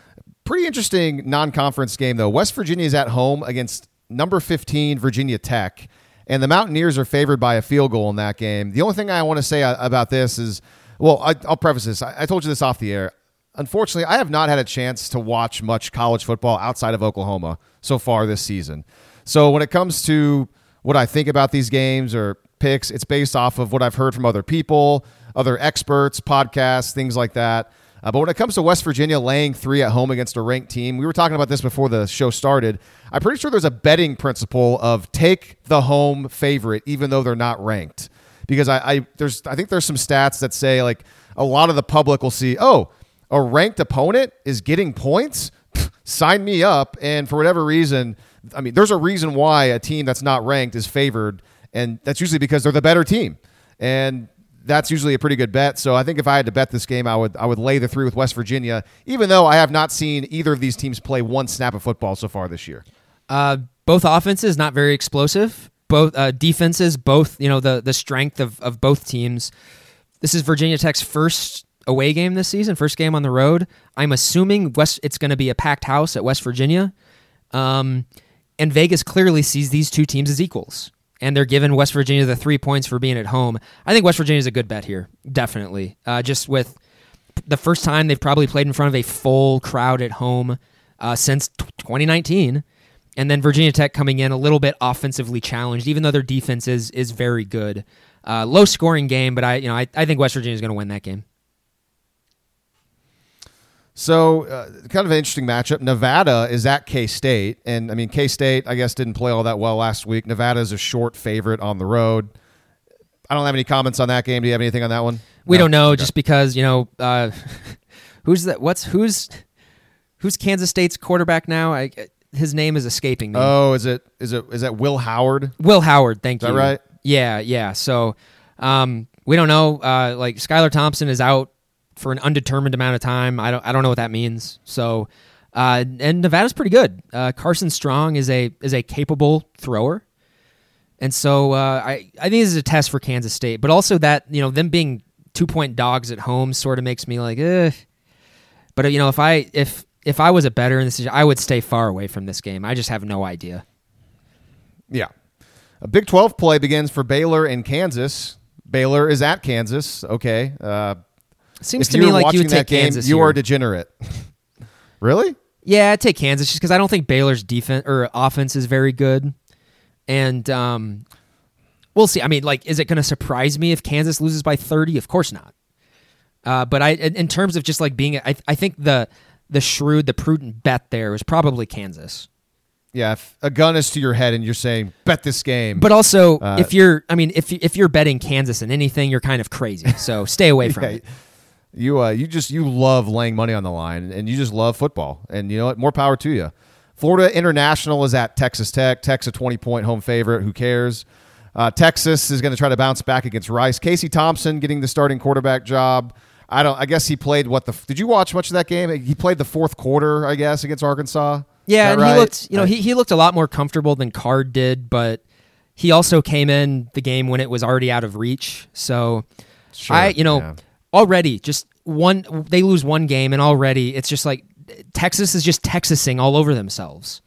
pretty interesting non-conference game though. West Virginia is at home against number 15 Virginia Tech, and the Mountaineers are favored by a field goal in that game. The only thing I want to say uh, about this is, well, I, will preface this. I, I told you this off the air. Unfortunately, I have not had a chance to watch much college football outside of Oklahoma so far this season. So when it comes to what I think about these games or picks, it's based off of what I've heard from other people other experts, podcasts, things like that. Uh, but when it comes to West Virginia laying three at home against a ranked team, we were talking about this before the show started. I'm pretty sure there's a betting principle of take the home favorite, even though they're not ranked. Because I, I there's I think there's some stats that say like a lot of the public will see, oh, a ranked opponent is getting points. [LAUGHS] Sign me up. And for whatever reason, I mean, there's a reason why a team that's not ranked is favored, and that's usually because they're the better team. And that's usually a pretty good bet. So I think if I had to bet this game, I would I would lay the three with West Virginia, even though I have not seen either of these teams play one snap of football so far this year. Uh, both offenses not very explosive. Both uh, defenses, both you know the the strength of of both teams. This is Virginia Tech's first away game this season, first game on the road. I'm assuming West it's going to be a packed house at West Virginia. Um, and Vegas clearly sees these two teams as equals and they're giving West Virginia the three points for being at home. I think West Virginia is a good bet here, definitely. Uh, just with the first time they've probably played in front of a full crowd at home uh, since t- 2019, and then Virginia Tech coming in a little bit offensively challenged, even though their defense is is very good. Uh, low scoring game, but I you know I, I think West Virginia is going to win that game. So, uh, kind of an interesting matchup. Nevada is at K State, and I mean K State, I guess, didn't play all that well last week. Nevada is a short favorite on the road. I don't have any comments on that game. Do you have anything on that one? We no? don't know, okay. just because you know uh, [LAUGHS] who's that? What's who's who's Kansas State's quarterback now? I, his name is escaping me. Oh, is it is it is that Will Howard? Will Howard, thank is you. right? Yeah, yeah. So um, we don't know. Uh, like Skylar Thompson is out for an undetermined amount of time. I don't I don't know what that means. So uh, and Nevada's pretty good. Uh, Carson Strong is a is a capable thrower, and so uh, I I think this is a test for Kansas State. But also that you know them being two point dogs at home sort of makes me like, eh. But you know if I if if I was a better in this, I would stay far away from this game. I just have no idea. Yeah, a Big Twelve play begins for Baylor in Kansas. Baylor is at Kansas. Okay. Seems if to me like you would take game, Kansas. You here. are degenerate. [LAUGHS] really? Yeah, I'd take Kansas just because I don't think Baylor's defense or offense is very good, and um, we'll see. I mean, like, is it going to surprise me if Kansas loses by thirty? Of course not. Uh, but I, in terms of just like being, I, I think the the shrewd, the prudent bet there is probably Kansas. Yeah, if a gun is to your head and you're saying bet this game. But also, uh, if you're, I mean, if if you're betting Kansas in anything, you're kind of crazy. So stay away [LAUGHS] from yeah, it. You uh, you just you love laying money on the line, and you just love football. And you know what? More power to you. Florida International is at Texas Tech. Tech's a twenty point home favorite. Who cares? Uh, Texas is going to try to bounce back against Rice. Casey Thompson getting the starting quarterback job. I don't. I guess he played what the. Did you watch much of that game? He played the fourth quarter, I guess, against Arkansas. Yeah, and right? he looked. You know, he he looked a lot more comfortable than Card did, but he also came in the game when it was already out of reach. So, sure, I you know. Yeah already just one they lose one game and already it's just like Texas is just Texasing all over themselves.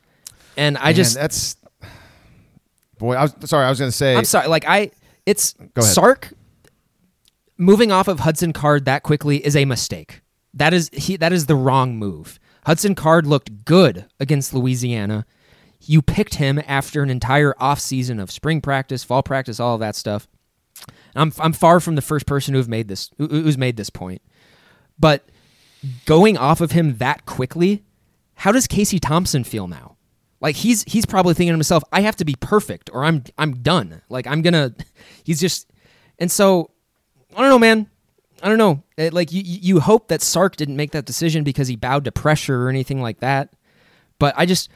And I Man, just that's boy, I was sorry, I was going to say I'm sorry, like I it's Sark moving off of Hudson Card that quickly is a mistake. That is he that is the wrong move. Hudson Card looked good against Louisiana. You picked him after an entire offseason of spring practice, fall practice, all of that stuff. I'm I'm far from the first person who've made this who's made this point. But going off of him that quickly, how does Casey Thompson feel now? Like he's he's probably thinking to himself, I have to be perfect or I'm I'm done. Like I'm gonna [LAUGHS] he's just and so I don't know, man. I don't know. It, like you you hope that Sark didn't make that decision because he bowed to pressure or anything like that. But I just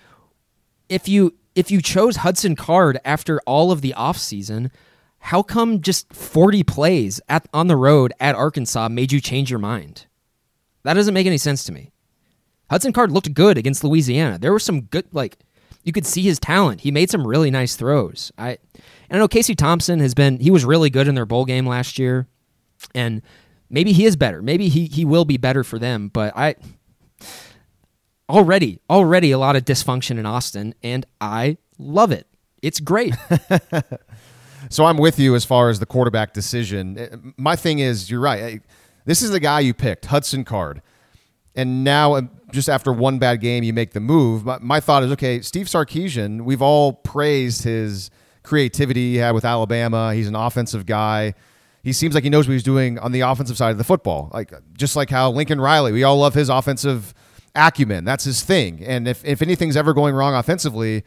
if you if you chose Hudson Card after all of the offseason, how come just 40 plays at on the road at Arkansas made you change your mind? That doesn't make any sense to me. Hudson Card looked good against Louisiana. There were some good like you could see his talent. He made some really nice throws. I and I know Casey Thompson has been he was really good in their bowl game last year. And maybe he is better. Maybe he he will be better for them, but I already already a lot of dysfunction in Austin and I love it. It's great. [LAUGHS] So I'm with you as far as the quarterback decision. Uh, my thing is, you're right. This is the guy you picked, Hudson Card. And now, uh, just after one bad game, you make the move. My, my thought is, okay, Steve Sarkisian, we've all praised his creativity he had with Alabama. He's an offensive guy. he seems like he knows what he's doing on the offensive side of the football. Like just like how Lincoln Riley, we all love his offensive acumen. That's his thing. And if, if anything's ever going wrong offensively,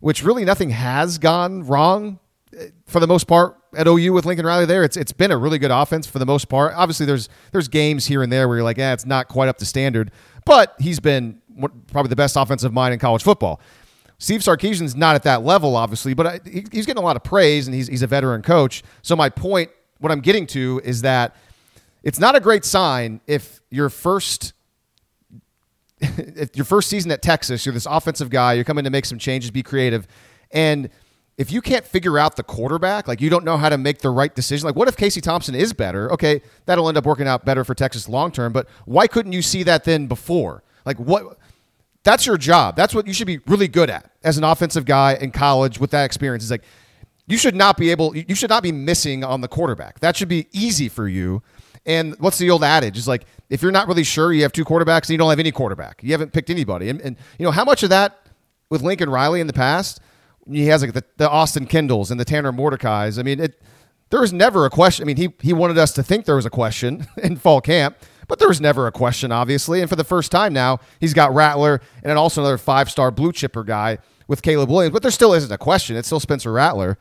which really nothing has gone wrong for the most part at OU with Lincoln Riley there, it's it's been a really good offense for the most part. Obviously, there's there's games here and there where you're like, yeah, it's not quite up to standard, but he's been probably the best offensive mind in college football. Steve Sarkisian's not at that level, obviously, but he's getting a lot of praise, and he's he's a veteran coach. So my point, what I'm getting to, is that it's not a great sign if your first [LAUGHS] if your first season at Texas, you're this offensive guy, you're coming to make some changes, be creative, and if you can't figure out the quarterback, like you don't know how to make the right decision, like what if Casey Thompson is better? Okay, that'll end up working out better for Texas long term, but why couldn't you see that then before? Like what that's your job. That's what you should be really good at as an offensive guy in college with that experience. Is like you should not be able you should not be missing on the quarterback. That should be easy for you. And what's the old adage? Is like if you're not really sure you have two quarterbacks and you don't have any quarterback. You haven't picked anybody. And, and you know, how much of that with Lincoln Riley in the past, he has like the, the Austin Kendalls and the Tanner Mordecai's. I mean, it there was never a question. I mean, he he wanted us to think there was a question [LAUGHS] in fall camp, but there was never a question, obviously. And for the first time now, he's got Rattler and also another five star blue chipper guy with Caleb Williams. But there still isn't a question. It's still Spencer Rattler.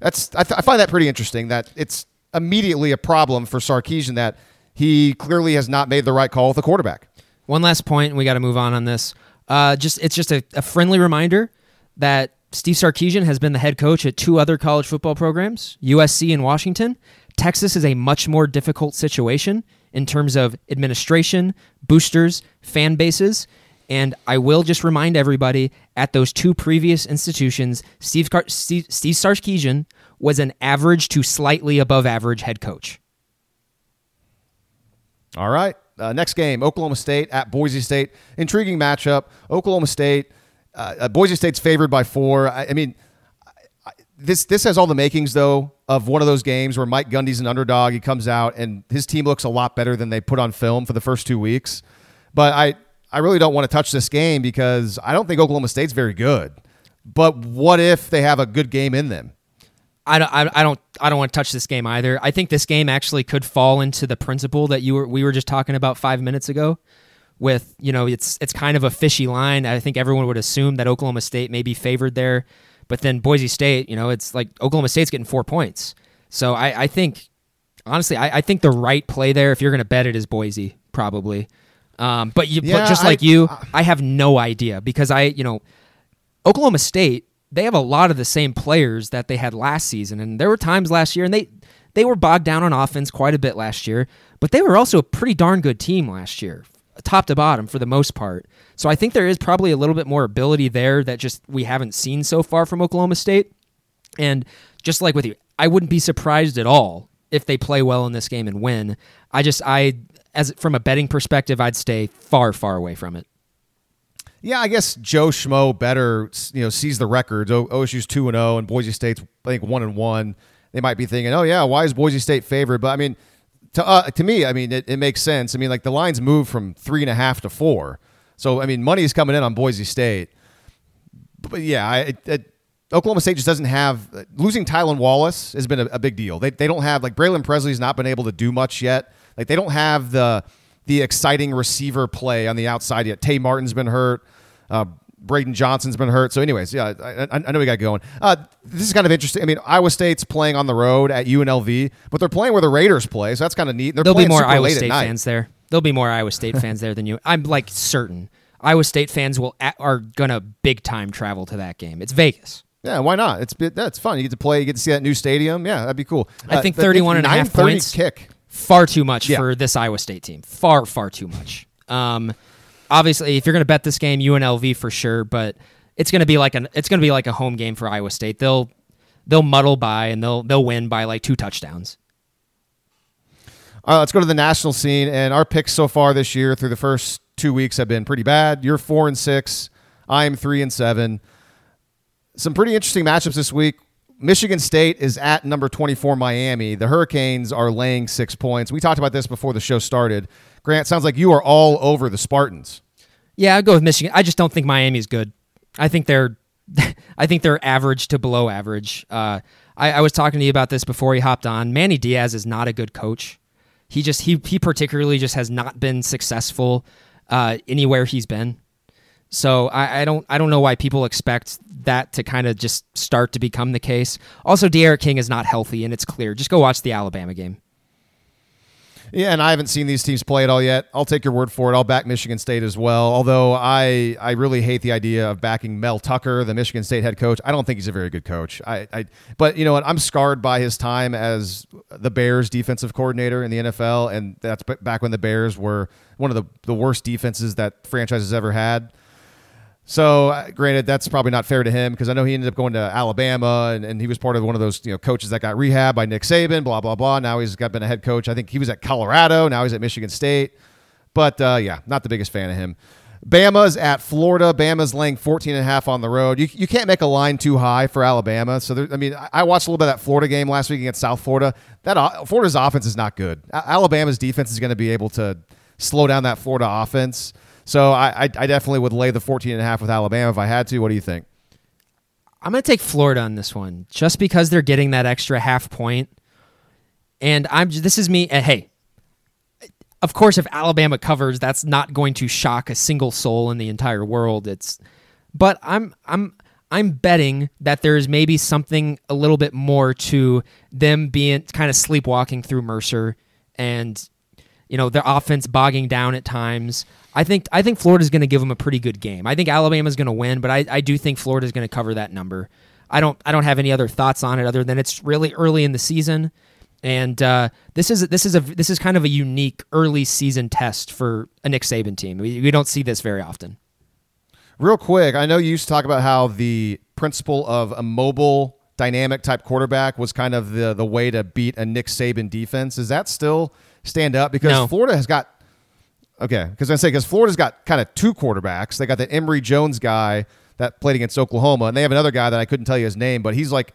That's I, th- I find that pretty interesting. That it's immediately a problem for Sarkisian that he clearly has not made the right call with the quarterback. One last point, and we got to move on on this. Uh, just it's just a, a friendly reminder that Steve Sarkisian has been the head coach at two other college football programs, USC and Washington. Texas is a much more difficult situation in terms of administration, boosters, fan bases. And I will just remind everybody at those two previous institutions, Steve, Car- Steve, Steve Sarkisian was an average to slightly above average head coach. All right. Uh, next game, Oklahoma State at Boise State. Intriguing matchup. Oklahoma State, uh, uh Boise State's favored by four. I, I mean, I, this this has all the makings though of one of those games where Mike Gundy's an underdog. He comes out and his team looks a lot better than they put on film for the first two weeks. But I, I really don't want to touch this game because I don't think Oklahoma State's very good. But what if they have a good game in them? I don't, I don't, I don't want to touch this game either. I think this game actually could fall into the principle that you were, we were just talking about five minutes ago. With you know, it's it's kind of a fishy line. I think everyone would assume that Oklahoma State may be favored there. But then Boise State, you know, it's like Oklahoma State's getting four points. So I, I think, honestly, I, I, think the right play there, if you're going to bet it, is Boise probably. Um, but you, yeah, but just like you, I have no idea because I, you know, Oklahoma State, they have a lot of the same players that they had last season, and there were times last year, and they they were bogged down on offense quite a bit last year, but they were also a pretty darn good team last year, top to bottom for the most part. So I think there is probably a little bit more ability there that just we haven't seen so far from Oklahoma State. And just like with you, I wouldn't be surprised at all if they play well in this game and win. I just I as from a betting perspective, I'd stay far far away from it. Yeah, I guess Joe Schmo better you know sees the records. OSU's two and zero, oh, and Boise State's I think one and one. They might be thinking, oh yeah, why is Boise State favored? But I mean, to uh, to me, I mean, it, it makes sense. I mean, like the lines move from three and a half to four. So I mean, money is coming in on Boise State, but yeah, I, Oklahoma State just doesn't have losing Tylan Wallace has been a, a, big deal. They, they don't have like Braylon Presley's not been able to do much yet. Like they don't have the the exciting receiver play on the outside yet. Tay Martin's been hurt. Uh, Braydon Johnson's been hurt. So, anyways, yeah, I, I know we got going. Uh, this is kind of interesting. I mean, Iowa State's playing on the road at UNLV, but they're playing where the Raiders play, so that's kind of neat. They're There'll be more Iowa State fans there. There'll be more Iowa State fans there than you. I'm like certain Iowa State fans will are gonna big time travel to that game. It's Vegas. Yeah, why not? It's that's fun. You get to play. You get to see that new stadium. Yeah, that'd be cool. I think uh, 31 and a half points kick. Far too much yeah. for this Iowa State team. Far far too much. Um, obviously, if you're gonna bet this game, UNLV for sure. But it's gonna be like an it's gonna be like a home game for Iowa State. They'll they'll muddle by and they'll they'll win by like two touchdowns. All right, let's go to the national scene. And our picks so far this year through the first two weeks have been pretty bad. You're four and six. I am three and seven. Some pretty interesting matchups this week. Michigan State is at number 24 Miami. The Hurricanes are laying six points. We talked about this before the show started. Grant, sounds like you are all over the Spartans. Yeah, I'd go with Michigan. I just don't think Miami's good. I think they're [LAUGHS] I think they're average to below average. Uh, I, I was talking to you about this before he hopped on. Manny Diaz is not a good coach. He just he he particularly just has not been successful uh, anywhere he's been. So I, I, don't I don't know why people expect that to kind of just start to become the case. Also, D'Eriq King is not healthy, and it's clear. Just go watch the Alabama game. Yeah, and I haven't seen these teams play at all yet. I'll take your word for it. I'll back Michigan State as well. Although I, I really hate the idea of backing Mel Tucker, the Michigan State head coach. I don't think he's a very good coach. I, I but you know what? I'm scarred by his time as the Bears defensive coordinator in the NFL, and that's back when the Bears were one of the, the worst defenses that franchises ever had. So, uh, granted, that's probably not fair to him because I know he ended up going to Alabama and, and he was part of one of those you know coaches that got rehab by Nick Saban. Blah blah blah. Now he's got been a head coach. I think he was at Colorado. Now he's at Michigan State. But uh, yeah, not the biggest fan of him. Bama's at Florida. Bama's laying 14 and a half on the road. You, you can't make a line too high for Alabama. So, there, I mean, I watched a little bit of that Florida game last week against South Florida. That Florida's offense is not good. Alabama's defense is going to be able to slow down that Florida offense. So I, I, definitely would lay the 14 and a half with Alabama if I had to. What do you think? I'm going to take Florida on this one just because they're getting that extra half point. And I'm this is me. Uh, hey, of course, if Alabama covers, that's not going to shock a single soul in the entire world. It's, but I'm I'm I'm betting that there's maybe something a little bit more to them being kind of sleepwalking through Mercer and you know their offense bogging down at times. I think I think Florida's going to give them a pretty good game. I think Alabama's going to win, but I, I do think Florida's going to cover that number. I don't I don't have any other thoughts on it other than it's really early in the season, and uh, this is this is a this is kind of a unique early season test for a Nick Saban team. We, we don't see this very often. Real quick, I know you used to talk about how the principle of a mobile dynamic type quarterback was kind of the the way to beat a Nick Saban defense. Is that still stand up because no. Florida has got okay because I say because Florida's got kind of two quarterbacks. They got that Emory Jones guy that played against Oklahoma, and they have another guy that I couldn't tell you his name, but he's like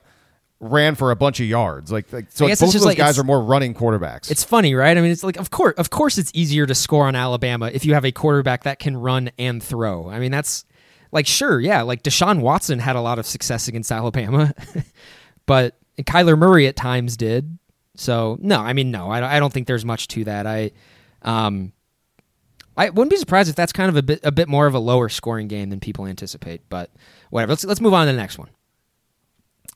ran for a bunch of yards. Like, like so, both of those like guys are more running quarterbacks. It's funny, right? I mean, it's like of course, of course, it's easier to score on Alabama if you have a quarterback that can run and throw. I mean, that's like sure, yeah. Like Deshaun Watson had a lot of success against Alabama, [LAUGHS] but Kyler Murray at times did. So no, I mean no, I, I don't think there's much to that. I, um, I wouldn't be surprised if that's kind of a bit a bit more of a lower scoring game than people anticipate. But whatever. Let's let's move on to the next one.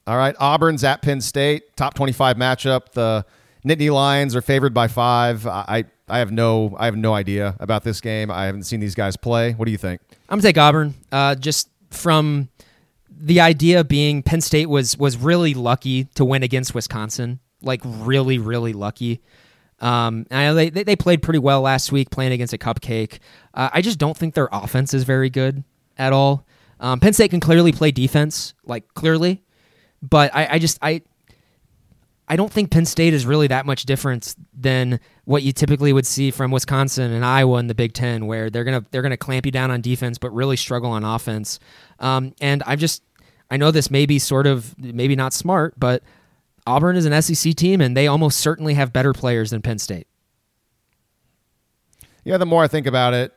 All right, Auburn's at Penn State, top twenty-five matchup. The Nittany Lions are favored by five. I I have no I have no idea about this game. I haven't seen these guys play. What do you think? I'm gonna take Auburn. Uh, just from the idea being Penn State was was really lucky to win against Wisconsin like really, really lucky. Um, they they played pretty well last week playing against a cupcake. Uh, I just don't think their offense is very good at all. Um, Penn State can clearly play defense, like clearly, but I, I just I I don't think Penn State is really that much different than what you typically would see from Wisconsin and Iowa in the Big Ten, where they're gonna they're gonna clamp you down on defense, but really struggle on offense. Um, and I just I know this may be sort of maybe not smart, but Auburn is an SEC team, and they almost certainly have better players than Penn State. Yeah, the more I think about it,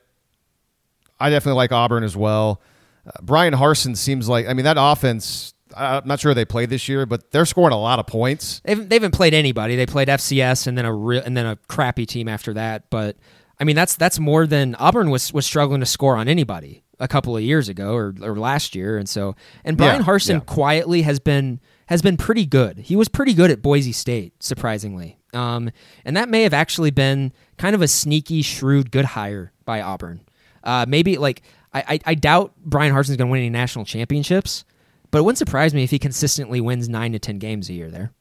I definitely like Auburn as well. Uh, Bryan Harsin seems like, I mean, that offense, I'm not sure they played this year, but they're scoring a lot of points. They haven't, they haven't played anybody. They played FCS and then a real, and then a crappy team after that. But I mean, that's that's more than Auburn was was struggling to score on anybody a couple of years ago or, or last year. And so, and Bryan yeah, Harsin yeah. quietly has been has been pretty good. He was pretty good at Boise State, surprisingly. Um, and that may have actually been kind of a sneaky, shrewd, good hire by Auburn. Uh, maybe like I, I, I doubt Bryan Harsin's going to win any national championships, but it wouldn't surprise me if he consistently wins nine to ten games a year there.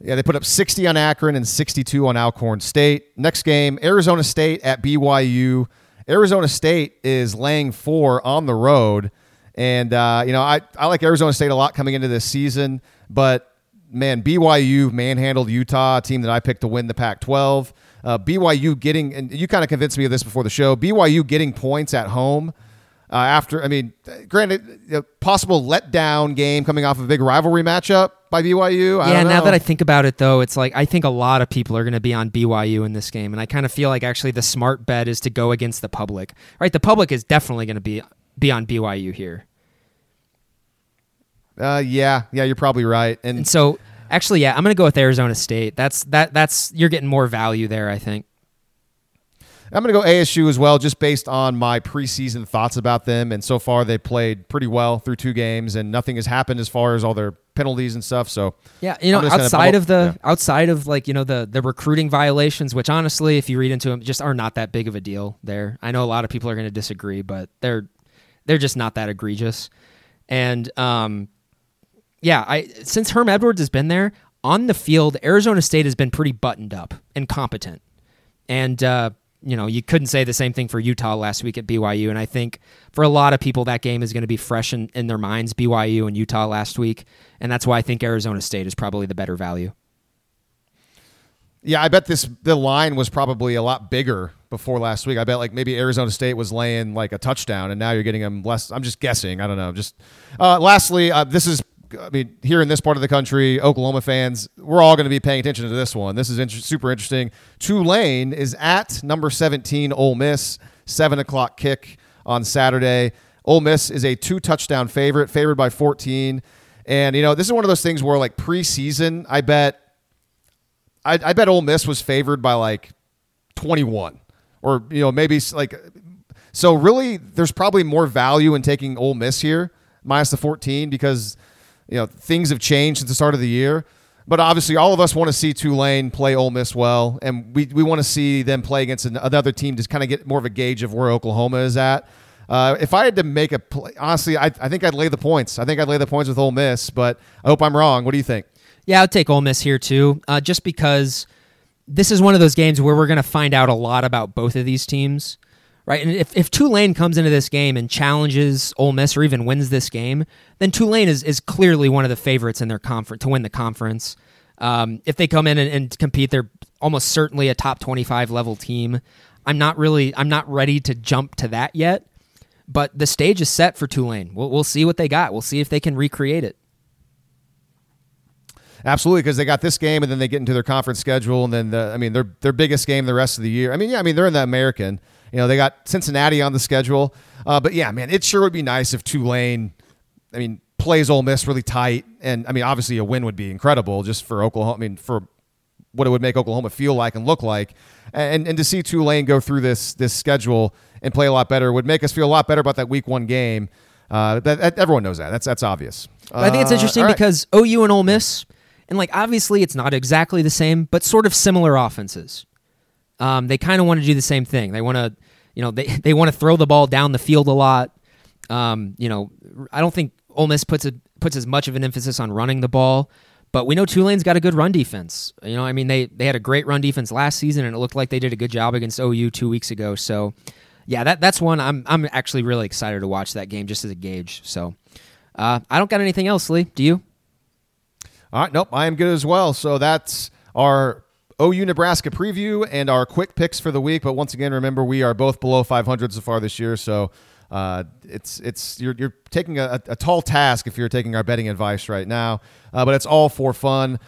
Yeah, they put up 60 on Akron and 62 on Alcorn State. Next game, Arizona State at BYU. Arizona State is laying four on the road. And, uh, you know, I, I like Arizona State a lot coming into this season, but man, BYU manhandled Utah, a team that I picked to win the Pac 12. Uh, BYU getting, and you kind of convinced me of this before the show, BYU getting points at home. Uh, after, I mean, granted, know, possible letdown game coming off a big rivalry matchup by BYU. I yeah, now that I think about it, though, it's like I think a lot of people are going to be on BYU in this game, and I kind of feel like actually the smart bet is to go against the public. Right, the public is definitely going to be be on BYU here. Uh, yeah, yeah, you're probably right. And, And so, actually, yeah, I'm going to go with Arizona State. That's that. That's you're getting more value there, I think. I'm going to go ASU as well, just based on my preseason thoughts about them. And so far, they played pretty well through two games, and nothing has happened as far as all their penalties and stuff. So Yeah, you know, gonna outside of the outside of like you know the the recruiting violations, which honestly, if you read into them, just are not that big of a deal. There, I know a lot of people are going to disagree, but they're they're just not that egregious. And um, yeah, I since Herm Edwards has been there on the field, Arizona State has been pretty buttoned up and competent. And uh, you know, you couldn't say the same thing for Utah last week at BYU. And I think for a lot of people, that game is going to be fresh in, in their minds, BYU and Utah last week. And that's why I think Arizona State is probably the better value. Yeah, I bet this the line was probably a lot bigger before last week. I bet like maybe Arizona State was laying like a touchdown, and now you're getting them less. I'm just guessing. I don't know. Just uh, lastly, uh, this is. I mean, here in this part of the country, Oklahoma fans, we're all going to be paying attention to this one. This is inter- super interesting. Tulane is at number 17, Ole Miss, seven o'clock kick on Saturday. Ole Miss is a two touchdown favorite, favored by 14. And you know, this is one of those things where like preseason, I bet I, I bet Ole Miss was favored by like 21 or, you know, maybe like, so really there's probably more value in taking Ole Miss here minus the 14 because, you know, things have changed since the start of the year. But obviously, all of us want to see Tulane play Ole Miss well, and we, we want to see them play against another team to kind of get more of a gauge of where Oklahoma is at. Uh, if I had to make a play, honestly, I, I think I'd lay the points. I think I'd lay the points with Ole Miss, but I hope I'm wrong. What do you think? Yeah, I'd take Ole Miss here too, uh, just because this is one of those games where we're going to find out a lot about both of these teams, right? And if, if Tulane comes into this game and challenges Ole Miss or even wins this game, then Tulane is, is clearly one of the favorites in their conference to win the conference. Um, if they come in and, and compete, they're almost certainly a top 25 level team. I'm not really, I'm not ready to jump to that yet, but the stage is set for Tulane. We'll, we'll see what they got. We'll see if they can recreate it. Absolutely, because they got this game, and then they get into their conference schedule, and then the, I mean their their biggest game the rest of the year. I mean, yeah, I mean they're in the American. You know, they got Cincinnati on the schedule, uh, but yeah, man, it sure would be nice if Tulane, I mean, plays Ole Miss really tight, and I mean, obviously a win would be incredible just for Oklahoma. I mean, for what it would make Oklahoma feel like and look like, and and to see Tulane go through this this schedule and play a lot better would make us feel a lot better about that Week One game. Uh, that, that- everyone knows that. That's that's obvious. But I think it's Uh, interesting right. because OU and Ole Miss, and like obviously it's not exactly the same, but sort of similar offenses. Um, they kind of want to do the same thing. They want to, you know, they [LAUGHS] they want to throw the ball down the field a lot. Um, you know, I don't think Ole Miss puts a, puts as much of an emphasis on running the ball, but we know Tulane's got a good run defense. You know, I mean they they had a great run defense last season, and it looked like they did a good job against OU two weeks ago. So, yeah, that that's one I'm I'm actually really excited to watch that game just as a gauge. So, uh, I don't got anything else, Lee. Do you? All right, nope, I am good as well. So that's our OU Nebraska preview and our quick picks for the week. But once again, remember we are both below 500 so far this year, so uh, it's it's you're, you're taking a, a tall task if you're taking our betting advice right now. Uh, but it's all for fun.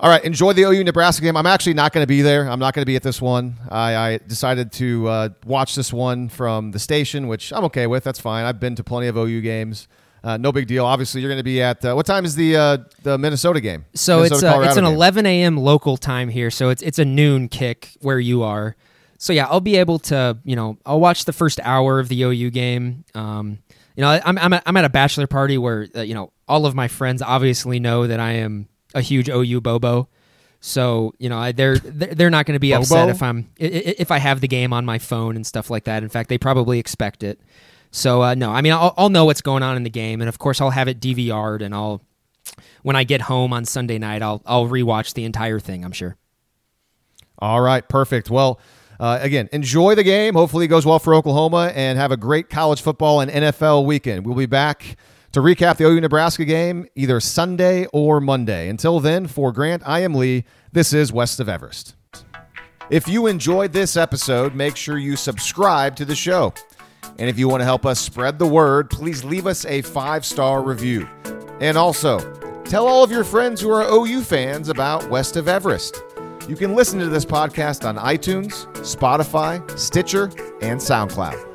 All right, enjoy the OU Nebraska game. I'm actually not going to be there. I'm not going to be at this one. I, I decided to uh, watch this one from the station, which I'm okay with. That's fine. I've been to plenty of OU games. Uh, no big deal. Obviously, you're going to be at uh, what time is the uh, the Minnesota game? So it's Minnesota, uh, it's an game. 11 a.m. local time here, so it's it's a noon kick where you are. So yeah, I'll be able to you know I'll watch the first hour of the OU game. Um, you know I'm I'm at, I'm at a bachelor party where uh, you know all of my friends obviously know that I am a huge OU bobo. So you know I, they're they're not going to be [LAUGHS] upset if I'm if I have the game on my phone and stuff like that. In fact, they probably expect it. So uh, no, I mean I'll, I'll know what's going on in the game, and of course I'll have it DVR'd, and I'll when I get home on Sunday night, I'll I'll rewatch the entire thing. I'm sure. All right, perfect. Well, uh, again, enjoy the game. Hopefully, it goes well for Oklahoma, and have a great college football and NFL weekend. We'll be back to recap the OU Nebraska game either Sunday or Monday. Until then, for Grant, I am Lee. This is West of Everest. If you enjoyed this episode, make sure you subscribe to the show. And if you want to help us spread the word, please leave us a five star review. And also, tell all of your friends who are OU fans about West of Everest. You can listen to this podcast on iTunes, Spotify, Stitcher, and SoundCloud.